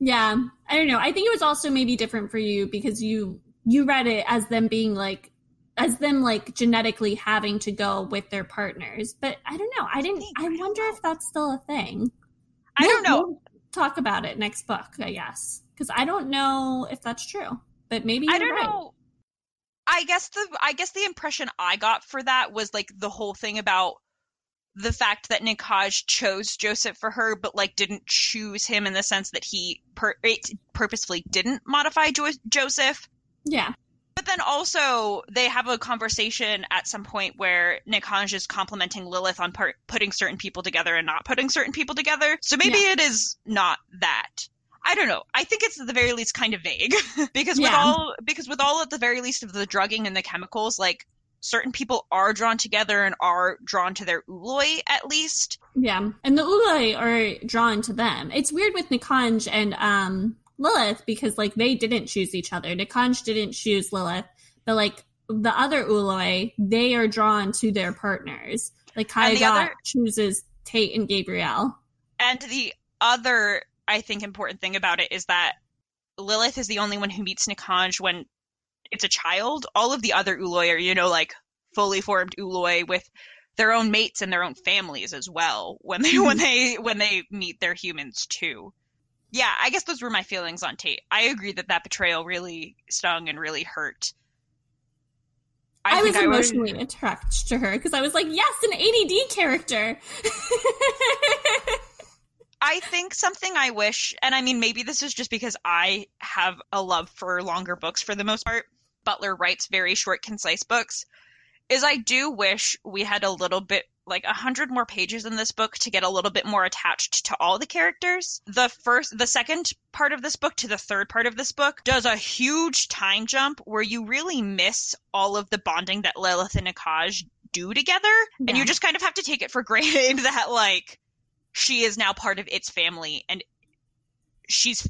Yeah, I don't know. I think it was also maybe different for you because you you read it as them being like as them like genetically having to go with their partners. But I don't know. I didn't I wonder if that's still a thing. I don't know. we'll talk about it next book, I guess. Cuz I don't know if that's true. But maybe I don't right. know. I guess the I guess the impression I got for that was like the whole thing about the fact that Nikanj chose Joseph for her, but like didn't choose him in the sense that he per- it purposefully didn't modify jo- Joseph. Yeah. But then also they have a conversation at some point where Nikanj is complimenting Lilith on par- putting certain people together and not putting certain people together. So maybe Yeah. it is not that. I don't know. I think it's at the very least kind of vague because with Yeah. all because with all at the very least of the drugging and the chemicals, like certain people are drawn together and are drawn to their ooloi at least. Yeah, and the ooloi are drawn to them. It's weird with Nikanj and um, Lilith because like they didn't choose each other. Nikanj didn't choose Lilith, but like the other Ooloi, they are drawn to their partners. Like the other- chooses Tate and Gabrielle. And the other, I think, important thing about it is that Lilith is the only one who meets Nikanj when it's a child. All of the other Ooloi are, you know, like fully formed Ooloi with their own mates and their own families as well when they when mm-hmm. they when they meet their humans too. Yeah, I guess those were my feelings on Tate. I agree that that betrayal really stung and really hurt. I, was think would- emotionally attached to her because I was like, yes, an ADD character. I think something I wish, and I mean, maybe this is just because I have a love for longer books for the most part. Butler writes very short, concise books. Is I do wish we had a little bit, like a hundred more pages in this book to get a little bit more attached to all the characters. The first, the second part of this book to the third part of this book does a huge time jump where you really miss all of the bonding that Lilith and Nikanj do together, and you just kind of have to take it for granted that like she is now part of its family and she's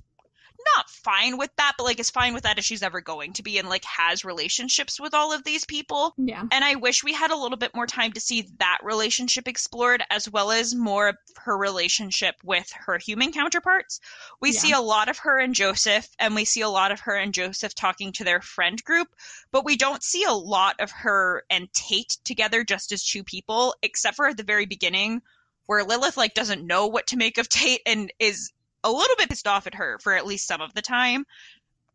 not fine with that but like as fine with that as she's ever going to be and like has relationships with all of these people Yeah. and i wish we had a little bit more time to see that relationship explored as well as more of her relationship with her human counterparts we Yeah. see a lot of her and joseph and we see a lot of her and joseph talking to their friend group but we don't see a lot of her and tate together just as two people except for at the very beginning where Lilith like doesn't know what to make of Tate and is a little bit pissed off at her for at least some of the time.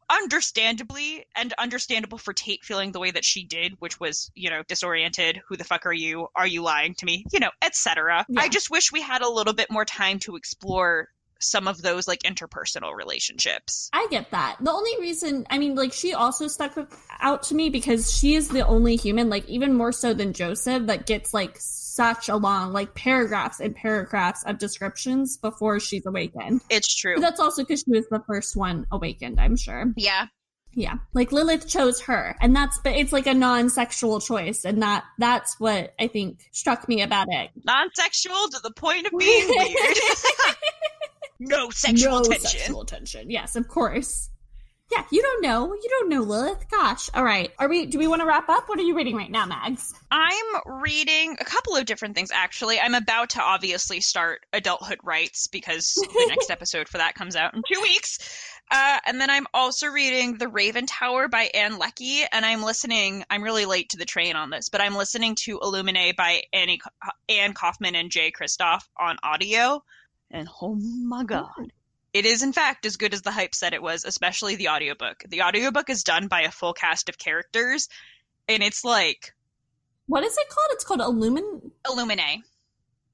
Understandably, and understandable for Tate feeling the way that she did, which was, you know, disoriented. Who the fuck are you? Are you lying to me? You know, etc. Yeah. I just wish we had a little bit more time to explore some of those like interpersonal relationships. I get that. The only reason, I mean, like, she also stuck out to me because she is the only human, like, even more so than Joseph, that gets, like, such a long, like, paragraphs and paragraphs of descriptions before she's awakened. It's true. But that's also because she was the first one awakened, I'm sure. Yeah. Yeah. Like, Lilith chose her. And that's, but it's like a non sexual choice. And that, that's what I think struck me about it. Non-sexual to the point of being weird. no sexual no tension. sexual tension. Yes, of course. Yeah, you don't know. You don't know, Lilith. Gosh. All right. Are we do we want to wrap up? What are you reading right now, Mags? I'm reading a couple of different things actually. I'm about to obviously start Adulthood Rites because the next episode for that comes out in two weeks. Uh, and then I'm also reading The Raven Tower by Ann Leckie, and I'm listening. I'm really late to the train on this, but I'm listening to Illuminae by Annie, Anne Kaufman and Jay Kristoff on audio. And oh my god. It is, in fact, as good as the hype said it was, especially the audiobook. The audiobook is done by a full cast of characters, and it's like What is it called? It's called Illumin Illuminae.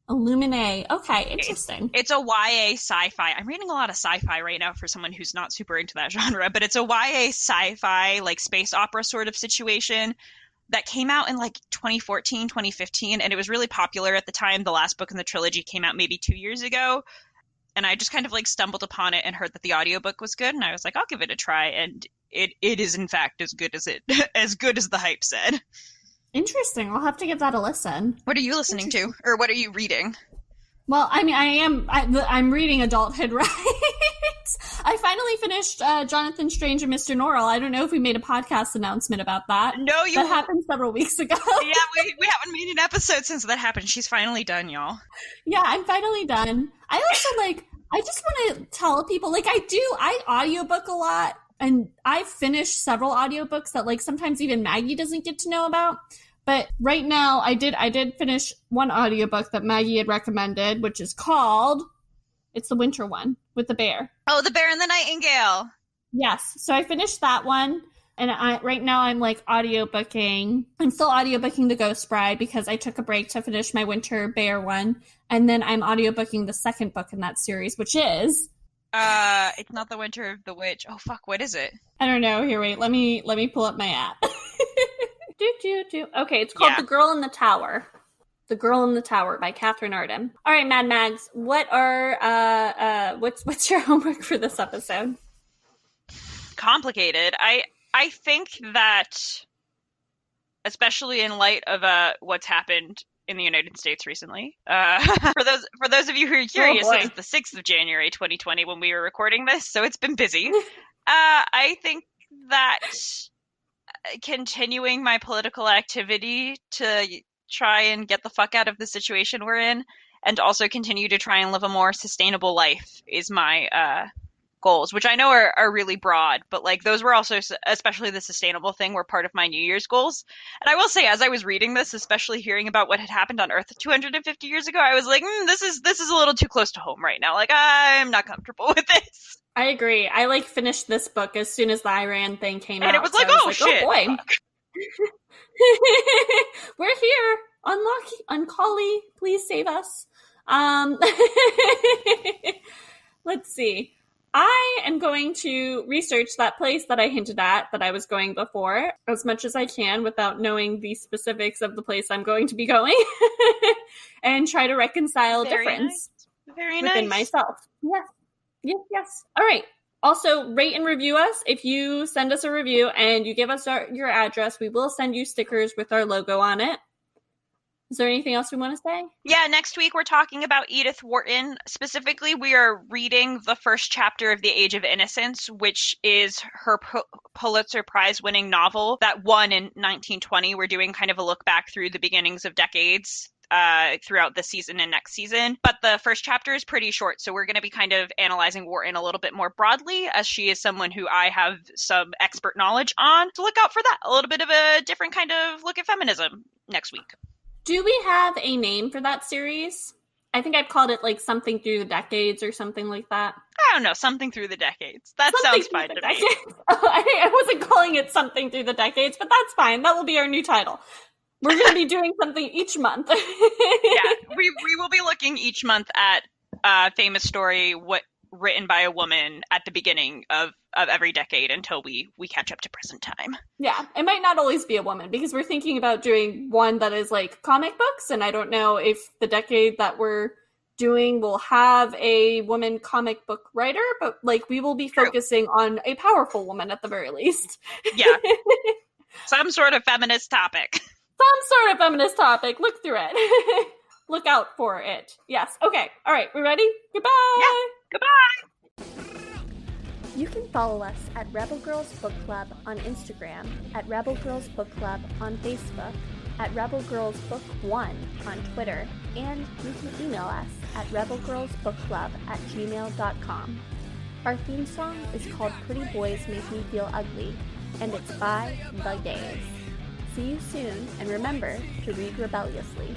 Illuminae. Okay, interesting. It's a YA sci-fi. I'm reading a lot of sci-fi right now for someone who's not super into that genre, but it's a YA sci-fi like space opera sort of situation that came out in like 2014, 2015 and it was really popular at the time. The last book in the trilogy came out maybe 2 years ago. And I just kind of like stumbled upon it and heard that the audiobook was good and I was like, I'll give it a try and it it is in fact as good as it as good as the hype said. Interesting. I'll have to give that a listen. What are you listening to or what are you reading? Well, I mean, I am. I, I'm reading Adulthood Rites. I finally finished uh, Jonathan Strange and Mr. Norrell. I don't know if we made a podcast announcement about that. No, you That happened several weeks ago. yeah, we, we haven't made an episode since that happened. She's finally done, y'all. yeah, I'm finally done. I also like. I just want to tell people, like, I do. I audiobook a lot, and I've finished several audiobooks that, like, sometimes even Maggie doesn't get to know about. But right now, I did. I did finish one audiobook that Maggie had recommended, which is called. It's the winter one with the bear. Oh, The Bear and the Nightingale. Yes. So I finished that one. And I right now I'm like audiobooking. I'm still audiobooking The Ghost Bride because I took a break to finish my Winter Bear one. And then I'm audiobooking the second book in that series, which is Uh, it's not The Winter of the Witch. Oh, fuck, what is it? I don't know. Here, wait. Let me let me pull up my app. do do do. Okay, it's called Yeah. The Girl in the Tower. The Girl in the Tower by Katherine Arden. All right, Mad Mags. What are uh uh what's what's your homework for this episode? Complicated. I I think that, especially in light of uh what's happened in the United States recently, uh, for those for those of you who are curious, boy. it is the sixth of January, 2020, when we were recording this, so it's been busy. uh, I think that continuing my political activity to try and get the fuck out of the situation we're in and also continue to try and live a more sustainable life is my uh, goals, which I know are, are really broad, but like those were also, especially the sustainable thing, were part of my New Year's goals. And I will say, as I was reading this, especially hearing about what had happened on Earth 250 years ago, I was like, mm, this is this is a little too close to home right now. Like I'm not comfortable with this. I agree. I like finished this book as soon as the Iran thing came out. And it was so like, I oh, shit. boy. We're here. Unlock Oankali, please save us. Um, let's see. I am going to research that place that I hinted at that I was going before as much as I can without knowing the specifics of the place I'm going to be going and try to reconcile Very difference nice. Very within nice. myself. Yes. Yes, yes. All right. Also, rate and review us. If you send us a review and you give us our, your address, we will send you stickers with our logo on it. Is there anything else we want to say? Yeah, next week we're talking about Edith Wharton. Specifically, we are reading the first chapter of The Age of Innocence, which is her Pu- Pulitzer Prize winning novel that won in 1920. We're doing kind of a look back through the beginnings of decades. Uh, throughout this season and next season. But the first chapter is pretty short, so we're going to be kind of analyzing Wharton a little bit more broadly, as she is someone who I have some expert knowledge on. So look out for that. A little bit of a different kind of look at feminism next week. Do we have a name for that series? I think I've called it like something through the decades or something like that. I don't know, something through the decades. That Something sounds fine to me. decades. Oh, I, I wasn't calling it something through the decades, but that's fine. That will be our new title. We're going to be doing something each month. yeah, we we will be looking each month at a famous story what written by a woman at the beginning of of every decade until we we catch up to present time. Yeah, it might not always be a woman because we're thinking about doing one that is like comic books, and I don't know if the decade that we're doing will have a woman comic book writer, but like we will be True. focusing on a powerful woman at the very least. Yeah, some sort of feminist topic. Some sort of feminist topic. Look through it. Look out for it. Yes. Okay. All right. We ready? Goodbye. Goodbye. You can follow us at Rebel Girls Book Club on Instagram, at Rebel Girls Book Club on Facebook, at Rebel Girls Book One on Twitter, and you can email us at rebelgirlsbookclub at gmail.com. Our theme song is called Pretty Boys Make Me Feel Ugly, and it's by The Gays. See you soon, and remember to read rebelliously.